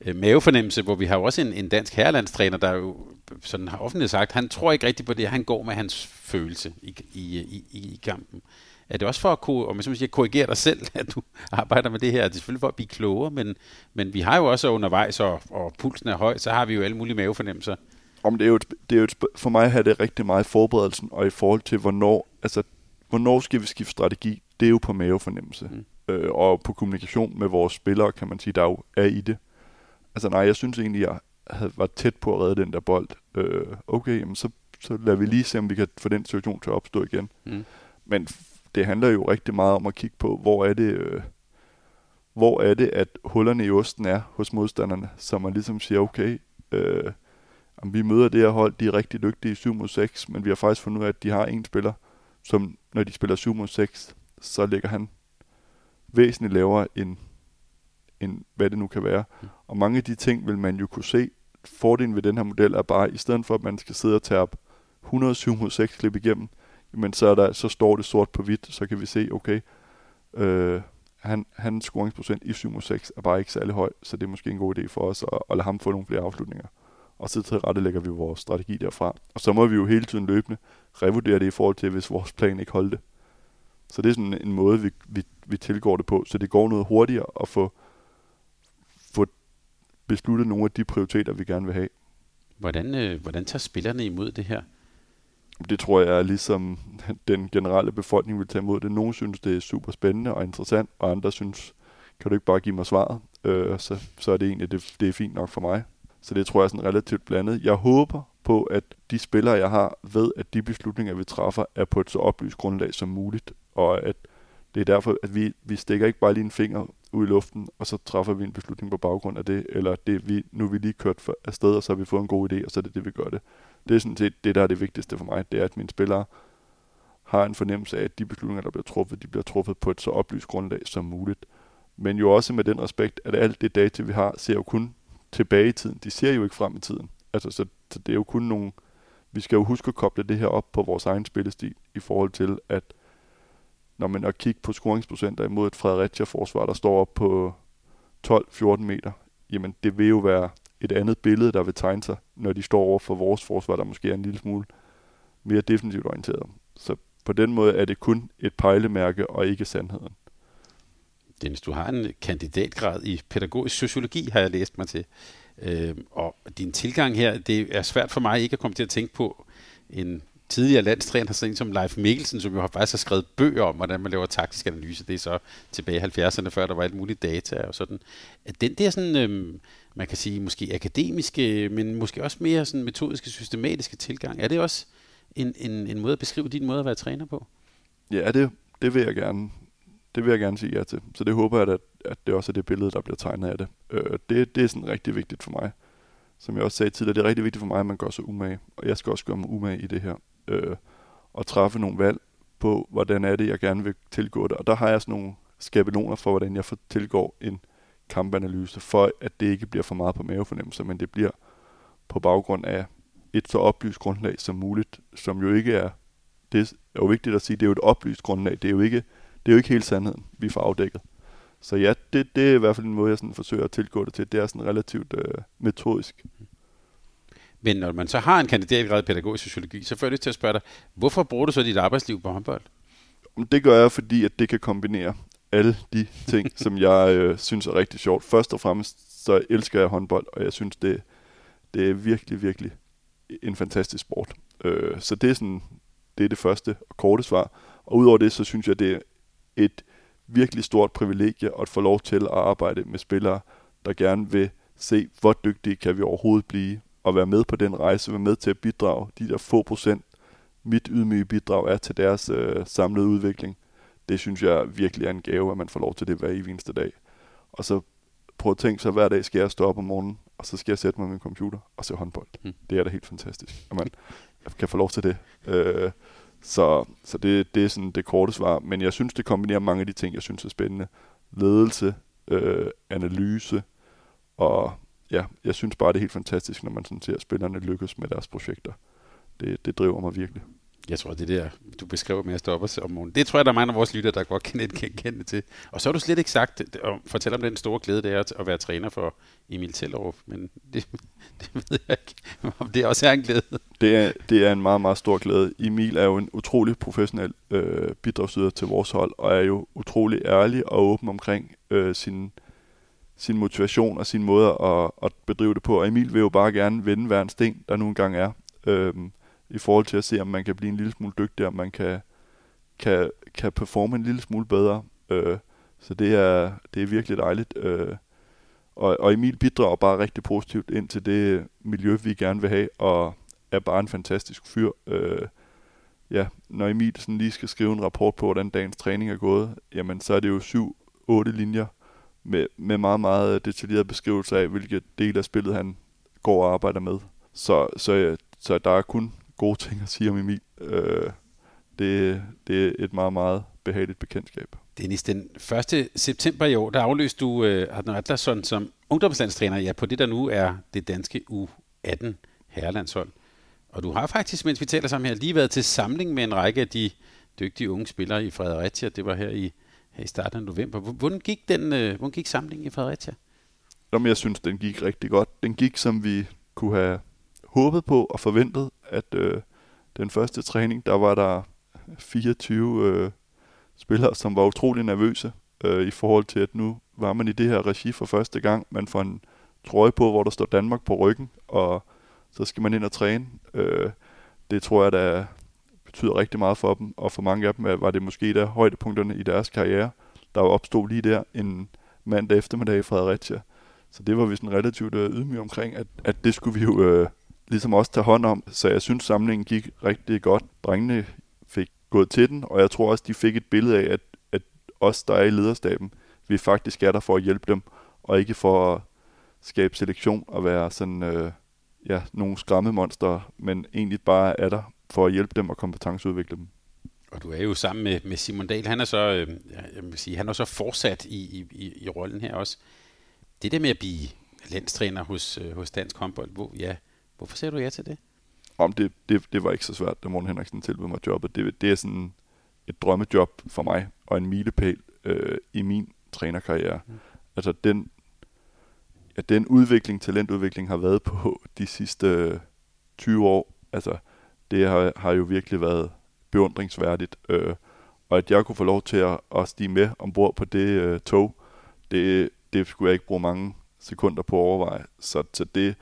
S1: øh, mavefornemmelse, hvor vi har jo også en, en dansk herrelandstræner, der jo sådan har offentligt sagt, han tror ikke rigtigt på det, han går med hans følelse i, i, i, i kampen. Er det også for at kunne, om man siger, korrigere dig selv, [laughs] at du arbejder med det her? Det er selvfølgelig for at blive klogere, men, men vi har jo også undervejs, og, og pulsen er høj, så har vi jo alle mulige mavefornemmelser.
S2: Om det er jo, et, det er jo et, for mig har det rigtig meget i forberedelsen, og i forhold til, hvornår, altså, hvornår skal vi skifte strategi, det er jo på mavefornemmelse. Mm. Øh, og på kommunikation med vores spillere, kan man sige, der jo er i det. Altså nej, jeg synes egentlig, jeg havde været tæt på at redde den der bold. Øh, okay, jamen, så, så lader vi lige se, om vi kan få den situation til at opstå igen. Mm. Men det handler jo rigtig meget om at kigge på, hvor er det, øh, hvor er det, at hullerne i osten er hos modstanderne, så man ligesom siger, okay, øh, vi møder det her hold, de er rigtig dygtige i 7 mod 6, men vi har faktisk fundet ud af, at de har en spiller, som når de spiller 7 mod 6, så ligger han væsentligt lavere end, end hvad det nu kan være. Mm. Og mange af de ting vil man jo kunne se. Fordelen ved den her model er bare, at i stedet for at man skal sidde og tage 107 mod 6 klip igennem, men så, er der, så står det sort på hvidt, så kan vi se, okay, øh, han, hans scoringsprocent i 7 6 er bare ikke særlig høj, så det er måske en god idé for os at, at lade ham få nogle flere afslutninger. Og så til rette lægger vi vores strategi derfra. Og så må vi jo hele tiden løbende revurdere det i forhold til, hvis vores plan ikke holdt det. Så det er sådan en måde, vi, vi, vi tilgår det på, så det går noget hurtigere at få, få besluttet nogle af de prioriteter, vi gerne vil have.
S1: Hvordan, øh, hvordan tager spillerne imod det her?
S2: Det tror jeg er ligesom [laughs] den generelle befolkning vil tage imod det. Nogle synes, det er super spændende og interessant, og andre synes, kan du ikke bare give mig svaret? Øh, så, så er det egentlig, det, det er fint nok for mig. Så det tror jeg er sådan relativt blandet. Jeg håber på, at de spillere, jeg har, ved, at de beslutninger, vi træffer, er på et så oplyst grundlag som muligt, og at det er derfor, at vi, vi stikker ikke bare lige en finger ud i luften, og så træffer vi en beslutning på baggrund af det, eller det, vi, nu er vi lige kørt for, afsted, og så har vi fået en god idé, og så er det det, vi gør det. Det er sådan set det, der er det vigtigste for mig, det er, at mine spillere har en fornemmelse af, at de beslutninger, der bliver truffet, de bliver truffet på et så oplyst grundlag som muligt. Men jo også med den respekt, at alt det data, vi har, ser jo kun tilbage i tiden. De ser jo ikke frem i tiden. Altså, så, så det er jo kun nogle... Vi skal jo huske at koble det her op på vores egen spillestil i forhold til, at når man har kigget på scoringsprocenter imod et Fredericia-forsvar, der står op på 12-14 meter, jamen det vil jo være et andet billede, der vil tegne sig, når de står over for vores forsvar, der måske er en lille smule mere defensivt orienteret. Så på den måde er det kun et pejlemærke og ikke sandheden.
S1: Dennis, du har en kandidatgrad i pædagogisk sociologi, har jeg læst mig til. Øh, og din tilgang her, det er svært for mig ikke at komme til at tænke på en tidligere landstræner, sådan som Leif Mikkelsen, som jo har faktisk har skrevet bøger om, hvordan man laver taktisk analyse. Det er så tilbage i 70'erne, før der var alt muligt data og sådan. Den der sådan, øh, man kan sige måske akademiske, men måske også mere sådan metodiske, systematiske tilgang, er det også en, en, en måde at beskrive din måde at være træner på?
S2: Ja, det, det vil jeg gerne. Det vil jeg gerne sige ja til. Så det håber jeg, at, at det også er det billede, der bliver tegnet af det. Øh, det. Det er sådan rigtig vigtigt for mig. Som jeg også sagde tidligere, det er rigtig vigtigt for mig, at man gør sig umage. Og jeg skal også gøre mig umage i det her. Øh, og træffe nogle valg på, hvordan er det, jeg gerne vil tilgå det. Og der har jeg sådan nogle skabeloner for, hvordan jeg får tilgår en kampanalyse, for at det ikke bliver for meget på mavefornemmelser, men det bliver på baggrund af et så oplyst grundlag som muligt, som jo ikke er, det er jo vigtigt at sige, det er jo et oplyst grundlag, det er jo ikke, det er jo ikke helt sandheden, vi får afdækket. Så ja, det, det er i hvert fald en måde, jeg sådan forsøger at tilgå det til. Det er sådan relativt øh, metodisk. Mm.
S1: Men når man så har en kandidatgrad i pædagogisk sociologi, så jeg lyst til at spørge dig, hvorfor bruger du så dit arbejdsliv på håndbold?
S2: Det gør jeg, fordi at det kan kombinere alle de ting, [laughs] som jeg øh, synes er rigtig sjovt. Først og fremmest, så elsker jeg håndbold, og jeg synes, det, det er virkelig, virkelig en fantastisk sport. Øh, så det er, sådan, det er det første og korte svar. Og udover det, så synes jeg, det er et virkelig stort privilegie at få lov til at arbejde med spillere, der gerne vil se, hvor dygtige kan vi overhovedet blive, og være med på den rejse, være med til at bidrage de der få procent, mit ydmyge bidrag er til deres øh, samlede udvikling det synes jeg virkelig er en gave, at man får lov til det hver eneste dag. Og så prøv at tænke sig, hver dag skal jeg stå op om morgenen, og så skal jeg sætte mig med min computer og se håndbold. Mm. Det er da helt fantastisk, at man kan få lov til det. Øh, så så det, det er sådan det korte svar. Men jeg synes, det kombinerer mange af de ting, jeg synes er spændende. Ledelse, øh, analyse, og ja, jeg synes bare, det er helt fantastisk, når man sådan ser spillerne lykkes med deres projekter. Det, det driver mig virkelig.
S1: Jeg tror, det der, du beskriver med at stå op og om morgenen, det tror jeg, der er mange af vores lytter, der godt kan kende til. Og så har du slet ikke sagt, og fortæl om den store glæde, det er at være træner for Emil Tellerup, men [laughs] det, det ved jeg ikke, om det også er en glæde.
S2: Det er, det er en meget, meget stor glæde. Emil er jo en utrolig professionel øh, bidragsyder til vores hold, og er jo utrolig ærlig og åben omkring øh, sin, sin motivation og sin måde at, at bedrive det på. Og Emil vil jo bare gerne vende hver en sten, der nu engang er. øhm, i forhold til at se, om man kan blive en lille smule dygtigere, om man kan, kan, kan performe en lille smule bedre. Øh, så det er, det er virkelig dejligt. Øh, og, og Emil bidrager bare rigtig positivt ind til det miljø, vi gerne vil have, og er bare en fantastisk fyr. Øh, ja, når Emil sådan lige skal skrive en rapport på, hvordan dagens træning er gået, jamen så er det jo syv, otte linjer med, med meget, meget detaljeret beskrivelse af, hvilke dele af spillet han går og arbejder med. Så, så, øh, så der er kun gode ting at sige om Emil. Øh, det, det er et meget, meget behageligt bekendtskab.
S1: Dennis, den 1. september i år, der afløste du øh, Adlersson som ungdomslandstræner ja, på det, der nu er det danske U18 herrelandshold. Og du har faktisk, mens vi taler sammen her, lige været til samling med en række af de dygtige unge spillere i Fredericia. Det var her i, her i starten af november. Hvordan gik, den, øh, hvordan gik samlingen i Fredericia?
S2: Jamen, jeg synes, den gik rigtig godt. Den gik, som vi kunne have håbet på og forventet, at øh, den første træning, der var der 24 øh, spillere, som var utrolig nervøse øh, i forhold til, at nu var man i det her regi for første gang. Man får en trøje på, hvor der står Danmark på ryggen, og så skal man ind og træne. Øh, det tror jeg, der betyder rigtig meget for dem, og for mange af dem var det måske der højdepunkterne i deres karriere, der opstod lige der en mandag eftermiddag i Fredericia. Så det var vi sådan relativt øh, ydmyge omkring, at, at det skulle vi jo øh, ligesom også tage hånd om. Så jeg synes, samlingen gik rigtig godt. Drengene fik gået til den, og jeg tror også, de fik et billede af, at, at os, der er i lederstaben, vi faktisk er der for at hjælpe dem, og ikke for at skabe selektion og være sådan, øh, ja, nogle skræmmemonster, men egentlig bare er der for at hjælpe dem og kompetenceudvikle dem.
S1: Og du er jo sammen med, med Simon Dahl. Han er så, øh, jeg vil sige, han er så fortsat i, i, i rollen her også. Det der med at blive landstræner hos, øh, hos Dansk Håndbold, hvor, ja, Hvorfor siger du ja til det?
S2: Om det, det, det var ikke så svært, da Morten Henriksen tilbød mig jobbet. Det, det er sådan et drømmejob for mig, og en milepæl øh, i min trænerkarriere. Mm. Altså den, ja, den udvikling, talentudvikling har været på de sidste 20 år, altså det har, har jo virkelig været beundringsværdigt. Øh, og at jeg kunne få lov til at, at stige med ombord på det øh, tog, det, det skulle jeg ikke bruge mange sekunder på at overveje. Så, så det,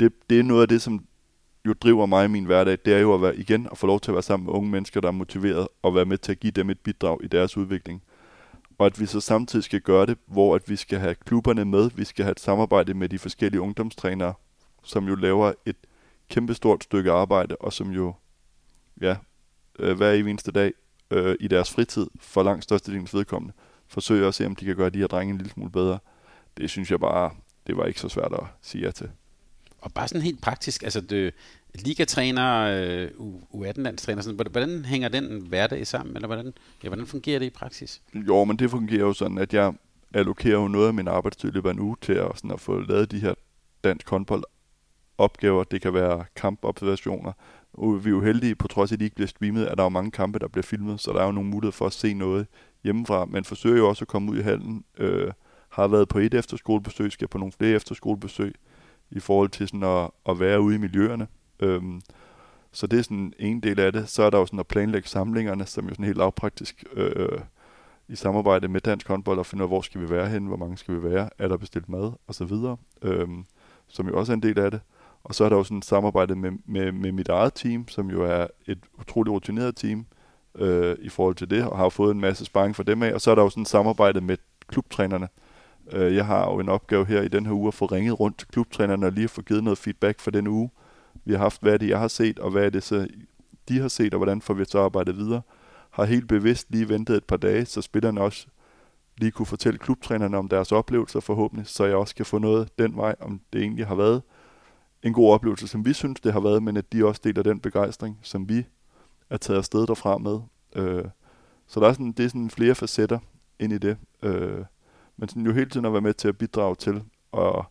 S2: det, det er noget af det, som jo driver mig i min hverdag, det er jo at være igen at få lov til at være sammen med unge mennesker, der er motiveret og være med til at give dem et bidrag i deres udvikling. Og at vi så samtidig skal gøre det, hvor at vi skal have klubberne med, vi skal have et samarbejde med de forskellige ungdomstrænere, som jo laver et kæmpestort stykke arbejde, og som jo, ja, øh, hver eneste dag øh, i deres fritid, for langt størstedelens vedkommende, forsøger at se, om de kan gøre de her drenge en lille smule bedre. Det synes jeg bare, det var ikke så svært at sige ja til
S1: og bare sådan helt praktisk, altså det, ligatræner, øh, U18-landstræner, sådan, hvordan hænger den hverdag sammen, eller hvordan, ja, hvordan fungerer det i praksis?
S2: Jo, men det fungerer jo sådan, at jeg allokerer jo noget af min arbejdstid i løbet af en uge til at, sådan at få lavet de her dansk håndbold opgaver. Det kan være kampobservationer. Vi er jo heldige, på trods af at de ikke bliver streamet, at der er mange kampe, der bliver filmet, så der er jo nogle muligheder for at se noget hjemmefra. Men forsøger jo også at komme ud i hallen. Øh, har været på et efterskolebesøg, skal på nogle flere efterskolebesøg i forhold til sådan at, at være ude i miljøerne. Øhm, så det er sådan en del af det. Så er der jo sådan at planlægge samlingerne, som jo sådan helt lavpraktisk øh, i samarbejde med Dansk Håndbold og finde ud af, hvor skal vi være hen, hvor mange skal vi være, er der bestilt mad og så videre, øhm, som jo også er en del af det. Og så er der jo sådan et samarbejde med, med, med mit eget team, som jo er et utroligt rutineret team øh, i forhold til det, og har fået en masse sparring for dem af. Og så er der jo sådan et samarbejde med klubtrænerne, Øh, jeg har jo en opgave her i den her uge at få ringet rundt til klubtrænerne og lige få givet noget feedback for den uge, vi har haft. Hvad er det, jeg har set, og hvad er det så, de har set, og hvordan får vi så arbejdet videre. har helt bevidst lige ventet et par dage, så spillerne også lige kunne fortælle klubtrænerne om deres oplevelser forhåbentlig, så jeg også kan få noget den vej, om det egentlig har været en god oplevelse, som vi synes, det har været, men at de også deler den begejstring, som vi er taget afsted derfra med. Øh, så der er sådan, det er sådan flere facetter ind i det. Øh, men sådan jo hele tiden at være med til at bidrage til, og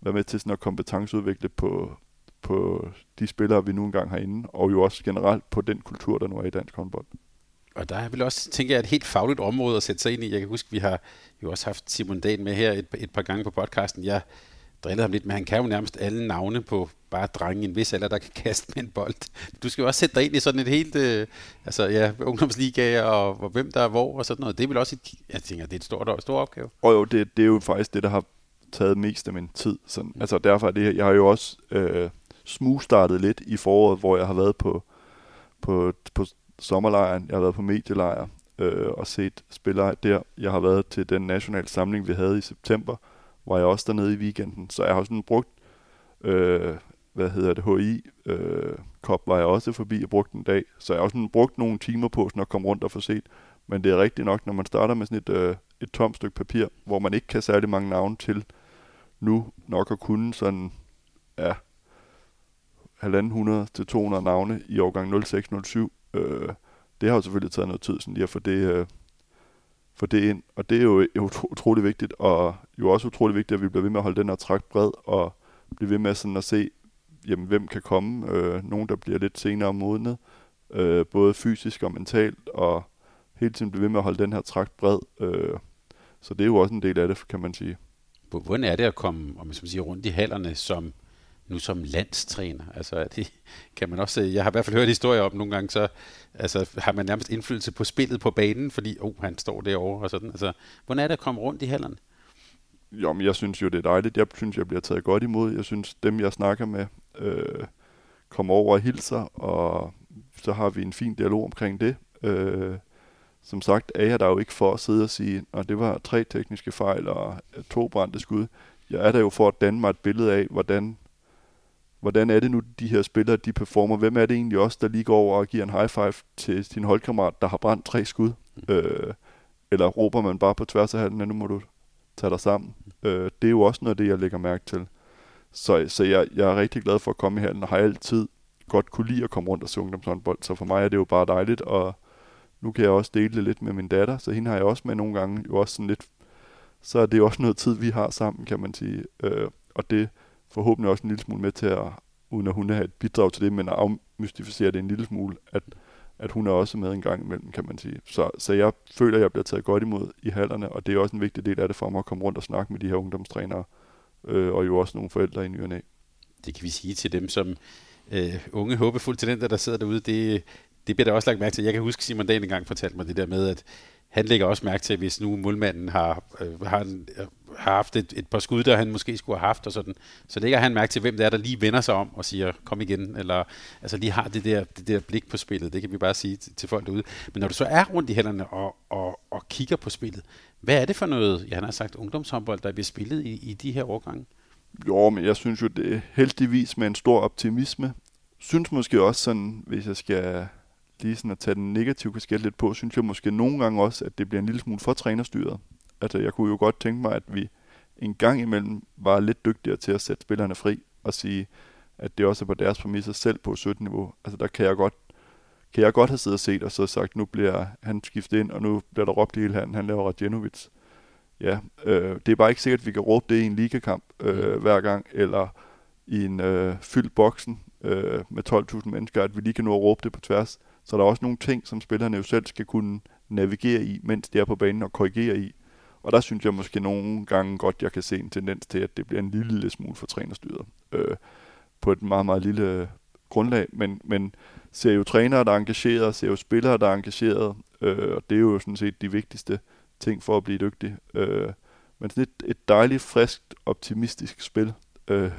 S2: være med til sådan at kompetenceudvikle på, på de spillere, vi nu engang har inde, og jo også generelt på den kultur, der nu er i dansk håndbold.
S1: Og der er vel også, tænker jeg, et helt fagligt område at sætte sig ind i. Jeg kan huske, vi har jo også haft Simon Dahl med her et, et par gange på podcasten. Jeg drillede ham lidt, men han kan jo nærmest alle navne på bare drenge i en vis alder, der kan [laughs] kaste med en bold. Du skal jo også sætte dig ind i sådan et helt, øh, altså ja, ungdomsligaer og, og hvem der er hvor og sådan noget. Det er vel også et, jeg tænker, det er et stort, stor opgave.
S2: Og jo, det, det er jo faktisk det, der har taget mest af min tid. Sådan, altså derfor er det, jeg har jo også øh, smugstartet lidt i foråret, hvor jeg har været på, på, på sommerlejren, jeg har været på medielejr øh, og set spillere der. Jeg har været til den nationale samling, vi havde i september, var jeg også dernede i weekenden. Så jeg har sådan brugt, øh, hvad hedder det, HI øh, Cup var jeg også forbi og brugt en dag. Så jeg har også sådan brugt nogle timer på sådan at komme rundt og få set. Men det er rigtigt nok, når man starter med sådan et, øh, et tomt stykke papir, hvor man ikke kan særlig mange navne til nu nok at kunne sådan, ja, 1.500 til 200 navne i årgang 0607. Øh, det har jo selvfølgelig taget noget tid sådan lige at få det, øh, få det ind, og det er jo utrolig vigtigt, og jo også utrolig vigtigt, at vi bliver ved med at holde den her trakt bred, og blive ved med sådan at se, jamen, hvem kan komme. Øh, nogen, der bliver lidt senere modnet, øh, både fysisk og mentalt, og hele tiden blive ved med at holde den her trakt bred. Øh, så det er jo også en del af det, kan man sige.
S1: Hvordan er det at komme om man skal sige, rundt i hallerne som nu som landstræner? Altså, det kan man også, jeg har i hvert fald hørt historier om nogle gange, så altså, har man nærmest indflydelse på spillet på banen, fordi oh, han står derovre og sådan. Altså, hvordan er det at komme rundt i hallerne?
S2: Jo, men jeg synes jo, det er dejligt. Jeg synes, jeg bliver taget godt imod. Jeg synes, dem, jeg snakker med, øh, kommer over og hilser, og så har vi en fin dialog omkring det. Øh, som sagt er jeg der jo ikke for at sidde og sige, at det var tre tekniske fejl og to brændte skud. Jeg er der jo for at danne mig et billede af, hvordan hvordan er det nu, de her spillere, de performer? Hvem er det egentlig også, der lige går over og giver en high five til sin holdkammerat, der har brændt tre skud? Mm. Øh, eller råber man bare på tværs af halen, nu må du tage dig sammen. Øh, det er jo også noget af det, jeg lægger mærke til. Så, så jeg, jeg er rigtig glad for at komme i halen, og har altid godt kunne lide at komme rundt og se ungdomshåndbold. Så for mig er det jo bare dejligt, og nu kan jeg også dele det lidt med min datter, så hende har jeg også med nogle gange, jo også sådan lidt, så er det jo også noget tid, vi har sammen, kan man sige. Øh, og det, forhåbentlig også en lille smule med til at, uden at hun har et bidrag til det, men at afmystificere det en lille smule, at, at hun er også med en gang imellem, kan man sige. Så, så jeg føler, at jeg bliver taget godt imod i hallerne, og det er også en vigtig del af det for mig at komme rundt og snakke med de her ungdomstrænere, øh, og jo også nogle forældre i nyerne.
S1: Det kan vi sige til dem, som øh, unge håbefulde talenter, der sidder derude, det, det bliver der også lagt mærke til. Jeg kan huske, Simon Dahl engang fortalte mig det der med, at han lægger også mærke til, hvis nu målmanden har, øh, har, en, øh, har haft et, et par skud, der han måske skulle have haft, og sådan, så lægger han mærke til, hvem det er, der lige vender sig om og siger, kom igen, eller altså lige har det der, det der blik på spillet, det kan vi bare sige til, til folk derude. Men når du så er rundt i hænderne og, og, og kigger på spillet, hvad er det for noget, ja, han har sagt, ungdomshåndbold, der bliver spillet i, i de her årgange?
S2: Jo, men jeg synes jo, det er heldigvis med en stor optimisme. Synes måske også sådan, hvis jeg skal lige sådan at tage den negative kasket lidt på, synes jeg måske nogle gange også, at det bliver en lille smule for trænerstyret. Altså, jeg kunne jo godt tænke mig, at vi en gang imellem var lidt dygtigere til at sætte spillerne fri og sige, at det også er på deres præmisser selv på 17-niveau. Altså, der kan jeg godt kan jeg godt have siddet og set og så sagt, nu bliver han skiftet ind, og nu bliver der råbt i hele handen, han laver Radjenovic. Ja, øh, det er bare ikke sikkert, at vi kan råbe det i en ligakamp øh, mm. hver gang, eller i en øh, fyldt boksen øh, med 12.000 mennesker, at vi lige kan nå at råbe det på tværs. Så der er også nogle ting, som spillerne jo selv skal kunne navigere i, mens de er på banen og korrigere i. Og der synes jeg måske nogle gange godt, jeg kan se en tendens til, at det bliver en lille, lille smule for trænerstyret. Øh, på et meget, meget lille øh, grundlag. Men, men ser jo trænere, der er engageret, ser jo spillere, der er engageret. Øh, og det er jo sådan set de vigtigste ting for at blive dygtig. Øh, men sådan et, et dejligt, friskt, optimistisk spil øh,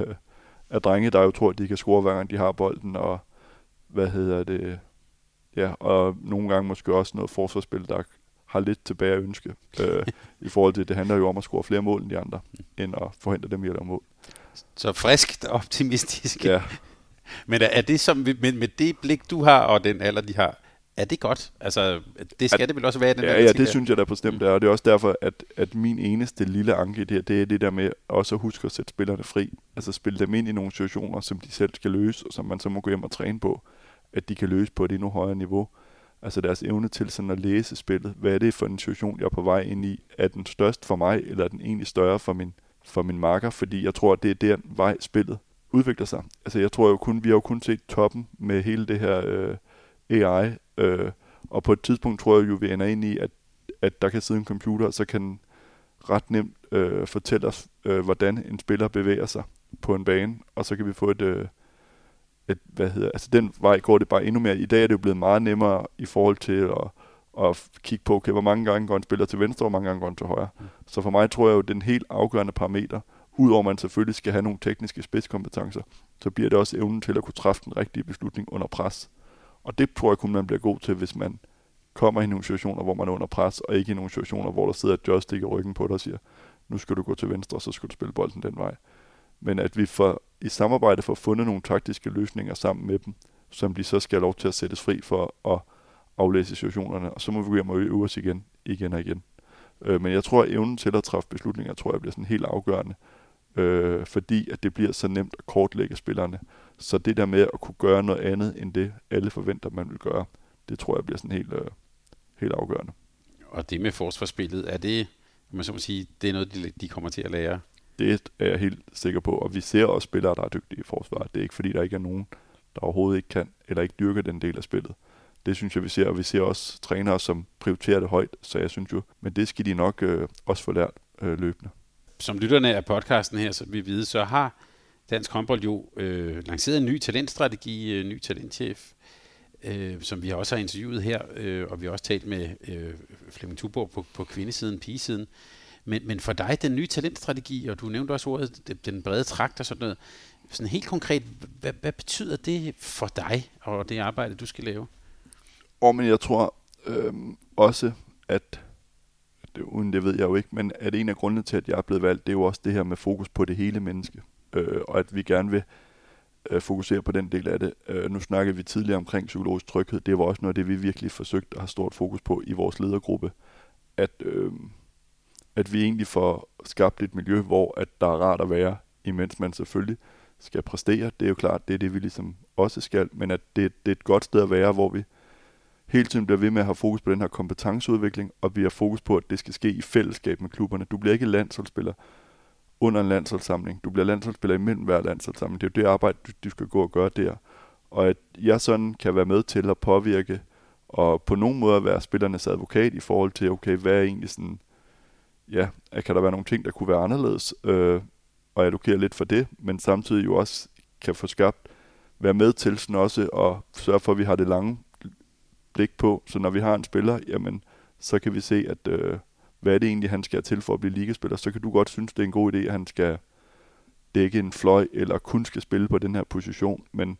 S2: af drenge, der jo tror, at de kan score hver gang de har bolden, og hvad hedder det, ja, og nogle gange måske også noget forsvarsspil, der har lidt tilbage at ønske. Øh, [laughs] I forhold til, det handler jo om at score flere mål end de andre, end at forhindre dem i at lave mål.
S1: Så friskt optimistisk.
S2: Ja. [laughs]
S1: Men er det som, med, med det blik, du har, og den alder, de har, er det godt? Altså, det skal at, det vel også være, den
S2: Ja, ja, det synes jeg da bestemt mm. er, og det er også derfor, at, at min eneste lille anke det her, det er det der med også at huske at sætte spillerne fri. Altså spille dem ind i nogle situationer, som de selv skal løse, og som man så må gå hjem og træne på, at de kan løse på et endnu højere niveau. Altså deres evne til sådan at læse spillet. Hvad er det for en situation, jeg er på vej ind i? Er den størst for mig, eller er den egentlig større for min, for min marker? Fordi jeg tror, at det er der vej spillet udvikler sig. Altså jeg tror jo kun, vi har jo kun set toppen med hele det her øh, AI, øh, og på et tidspunkt tror jeg jo, vi ender ind i, at, at der kan sidde en computer, og så kan ret nemt øh, fortælle os, øh, hvordan en spiller bevæger sig på en bane, og så kan vi få et, øh, et hvad hedder, altså den vej går det bare endnu mere. I dag er det jo blevet meget nemmere i forhold til at, at kigge på, okay, hvor mange gange går en spiller til venstre, og hvor mange gange går en til højre. Mm. Så for mig tror jeg jo, den helt afgørende parameter, udover at man selvfølgelig skal have nogle tekniske spidskompetencer, så bliver det også evnen til at kunne træffe den rigtige beslutning under pres. Og det tror jeg kun, man bliver god til, hvis man kommer i nogle situationer, hvor man er under pres, og ikke i nogle situationer, hvor der sidder et joystick i ryggen på dig og siger, nu skal du gå til venstre, og så skal du spille bolden den vej. Men at vi får, i samarbejde får fundet nogle taktiske løsninger sammen med dem, som de så skal have lov til at sættes fri for at aflæse situationerne, og så må vi gå hjem og øve os igen, igen og igen. Øh, men jeg tror, at evnen til at træffe beslutninger, tror jeg bliver sådan helt afgørende, øh, fordi at det bliver så nemt at kortlægge spillerne. Så det der med at kunne gøre noget andet, end det alle forventer, man vil gøre, det tror jeg bliver sådan helt, øh, helt afgørende.
S1: Og det med forsvarsspillet, er det, man så må sige, det er noget, de, de kommer til at lære?
S2: Det er jeg helt sikker på, og vi ser også spillere, der er dygtige i forsvaret. Det er ikke fordi, der ikke er nogen, der overhovedet ikke kan, eller ikke dyrker den del af spillet. Det synes jeg, vi ser, og vi ser også trænere, som prioriterer det højt, så jeg synes jo, men det skal de nok øh, også få lært øh, løbende.
S1: Som lytterne af podcasten her, så vi vide, så har Dansk Håndbold jo øh, lanceret en ny talentstrategi, øh, ny talentchef, øh, som vi også har interviewet her, øh, og vi har også talt med øh, Flemming Tuborg på, på kvindesiden, pigesiden. Men, men for dig, den nye talentstrategi, og du nævnte også ordet, den brede trakt og sådan noget, sådan helt konkret, hvad, hvad betyder det for dig og det arbejde, du skal lave?
S2: Og men jeg tror øh, også, at det, uden det ved jeg jo ikke, men at en af grundene til, at jeg er blevet valgt, det er jo også det her med fokus på det hele menneske. Øh, og at vi gerne vil øh, fokusere på den del af det. Øh, nu snakkede vi tidligere omkring psykologisk tryghed. Det var også noget af det, vi virkelig forsøgte at have stort fokus på i vores ledergruppe. At, øh, at vi egentlig får skabt et miljø, hvor at der er rart at være, imens man selvfølgelig skal præstere. Det er jo klart, det er det, vi ligesom også skal, men at det, det er et godt sted at være, hvor vi hele tiden bliver ved med at have fokus på den her kompetenceudvikling, og vi har fokus på, at det skal ske i fællesskab med klubberne. Du bliver ikke landsholdsspiller under en landsholdssamling. Du bliver landsholdsspiller imellem hver landsholdssamling. Det er jo det arbejde, du, du skal gå og gøre der. Og at jeg sådan kan være med til at påvirke, og på nogen måde være spillernes advokat i forhold til, okay, hvad er egentlig sådan, ja, kan der være nogle ting, der kunne være anderledes, øh, og allokere lidt for det, men samtidig jo også kan få skabt, være med til sådan også og sørge for, at vi har det lange blik på, så når vi har en spiller, jamen, så kan vi se, at øh, hvad er det egentlig, han skal til for at blive ligespiller, så kan du godt synes, det er en god idé, at han skal dække en fløj, eller kun skal spille på den her position, men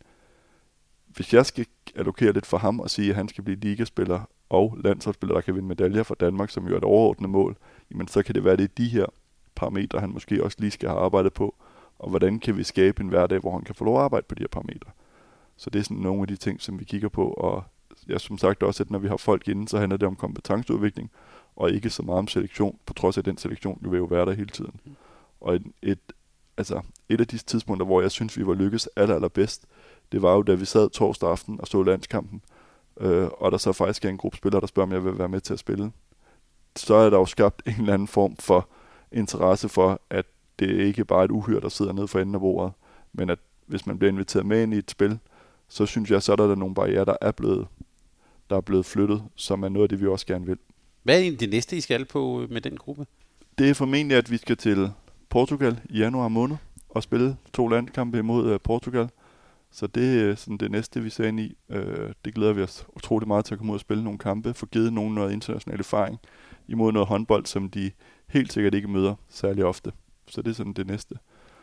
S2: hvis jeg skal allokere lidt for ham og sige, at han skal blive ligaspiller og landsholdsspiller, der kan vinde medaljer for Danmark, som jo er et overordnet mål, jamen så kan det være, det er de her parametre, han måske også lige skal have arbejdet på, og hvordan kan vi skabe en hverdag, hvor han kan få lov at arbejde på de her parametre. Så det er sådan nogle af de ting, som vi kigger på, og ja, som sagt også, at når vi har folk inde, så handler det om kompetenceudvikling, og ikke så meget om selektion, på trods af den selektion, jo vil jo være der hele tiden. Og et, et, altså, et af de tidspunkter, hvor jeg synes, vi var lykkes aller, allerbedst, det var jo, da vi sad torsdag aften og så landskampen, øh, og der så faktisk er en gruppe spillere, der spørger, om jeg vil være med til at spille. Så er der jo skabt en eller anden form for interesse for, at det ikke bare er et uhyr, der sidder nede for enden af bordet, men at hvis man bliver inviteret med ind i et spil, så synes jeg, så er der nogle barriere, der er blevet der er blevet flyttet, som er noget af det, vi også gerne vil.
S1: Hvad er egentlig det næste, I skal på med den gruppe?
S2: Det er formentlig, at vi skal til Portugal i januar måned og spille to landkampe imod uh, Portugal. Så det er sådan det næste, vi ser ind i. Det glæder vi os utrolig meget til at komme ud og spille nogle kampe, få givet nogen noget international erfaring imod noget håndbold, som de helt sikkert ikke møder særlig ofte. Så det er sådan det næste.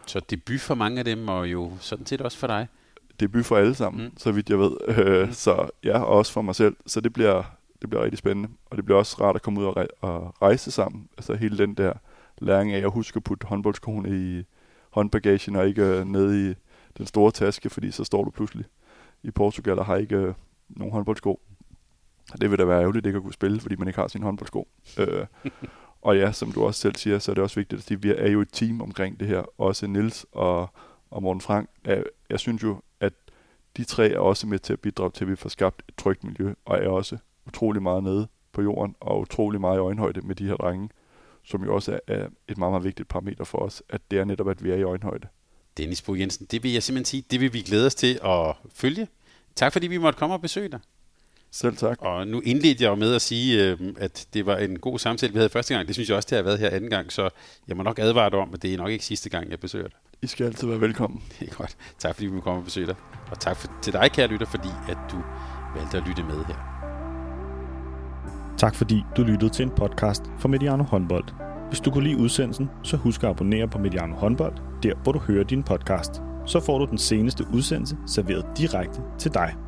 S1: Så debut for mange af dem, og jo sådan set også for dig?
S2: debut for alle sammen, mm. så vidt jeg ved. Øh, mm. Så ja, og også for mig selv. Så det bliver, det bliver rigtig spændende. Og det bliver også rart at komme ud og, re- og rejse sammen. Altså hele den der læring af at huske at putte håndboldskoene i håndbagagen og ikke øh, nede i den store taske, fordi så står du pludselig i Portugal og har ikke øh, nogen håndboldsko. Det vil da være ærgerligt ikke at kunne spille, fordi man ikke har sin håndboldsko. øh, [laughs] og ja, som du også selv siger, så er det også vigtigt at sige, at vi er jo et team omkring det her. Også Nils og, og Morten Frank. Er, jeg synes jo, at de tre er også med til at bidrage til, at vi får skabt et trygt miljø, og er også utrolig meget nede på jorden, og utrolig meget i øjenhøjde med de her drenge, som jo også er, er et meget, meget vigtigt parameter for os, at det er netop, at vi er i øjenhøjde.
S1: Dennis Bo Jensen, det vil jeg simpelthen sige, det vil vi glæde os til at følge. Tak fordi vi måtte komme og besøge dig.
S2: Selv tak.
S1: Og nu indledte jeg jo med at sige, øh, at det var en god samtale, vi havde første gang. Det synes jeg også, det har været her anden gang, så jeg må nok advare dig om, at det er nok ikke sidste gang, jeg besøger dig.
S2: I skal altid være velkommen. [laughs]
S1: Det er godt. Tak fordi vi komme og besøge dig. Og tak for, til dig, kære lytter, fordi at du valgte at lytte med her.
S3: Tak fordi du lyttede til en podcast fra Mediano Håndbold. Hvis du kunne lide udsendelsen, så husk at abonnere på Mediano Håndbold, der hvor du hører din podcast. Så får du den seneste udsendelse serveret direkte til dig.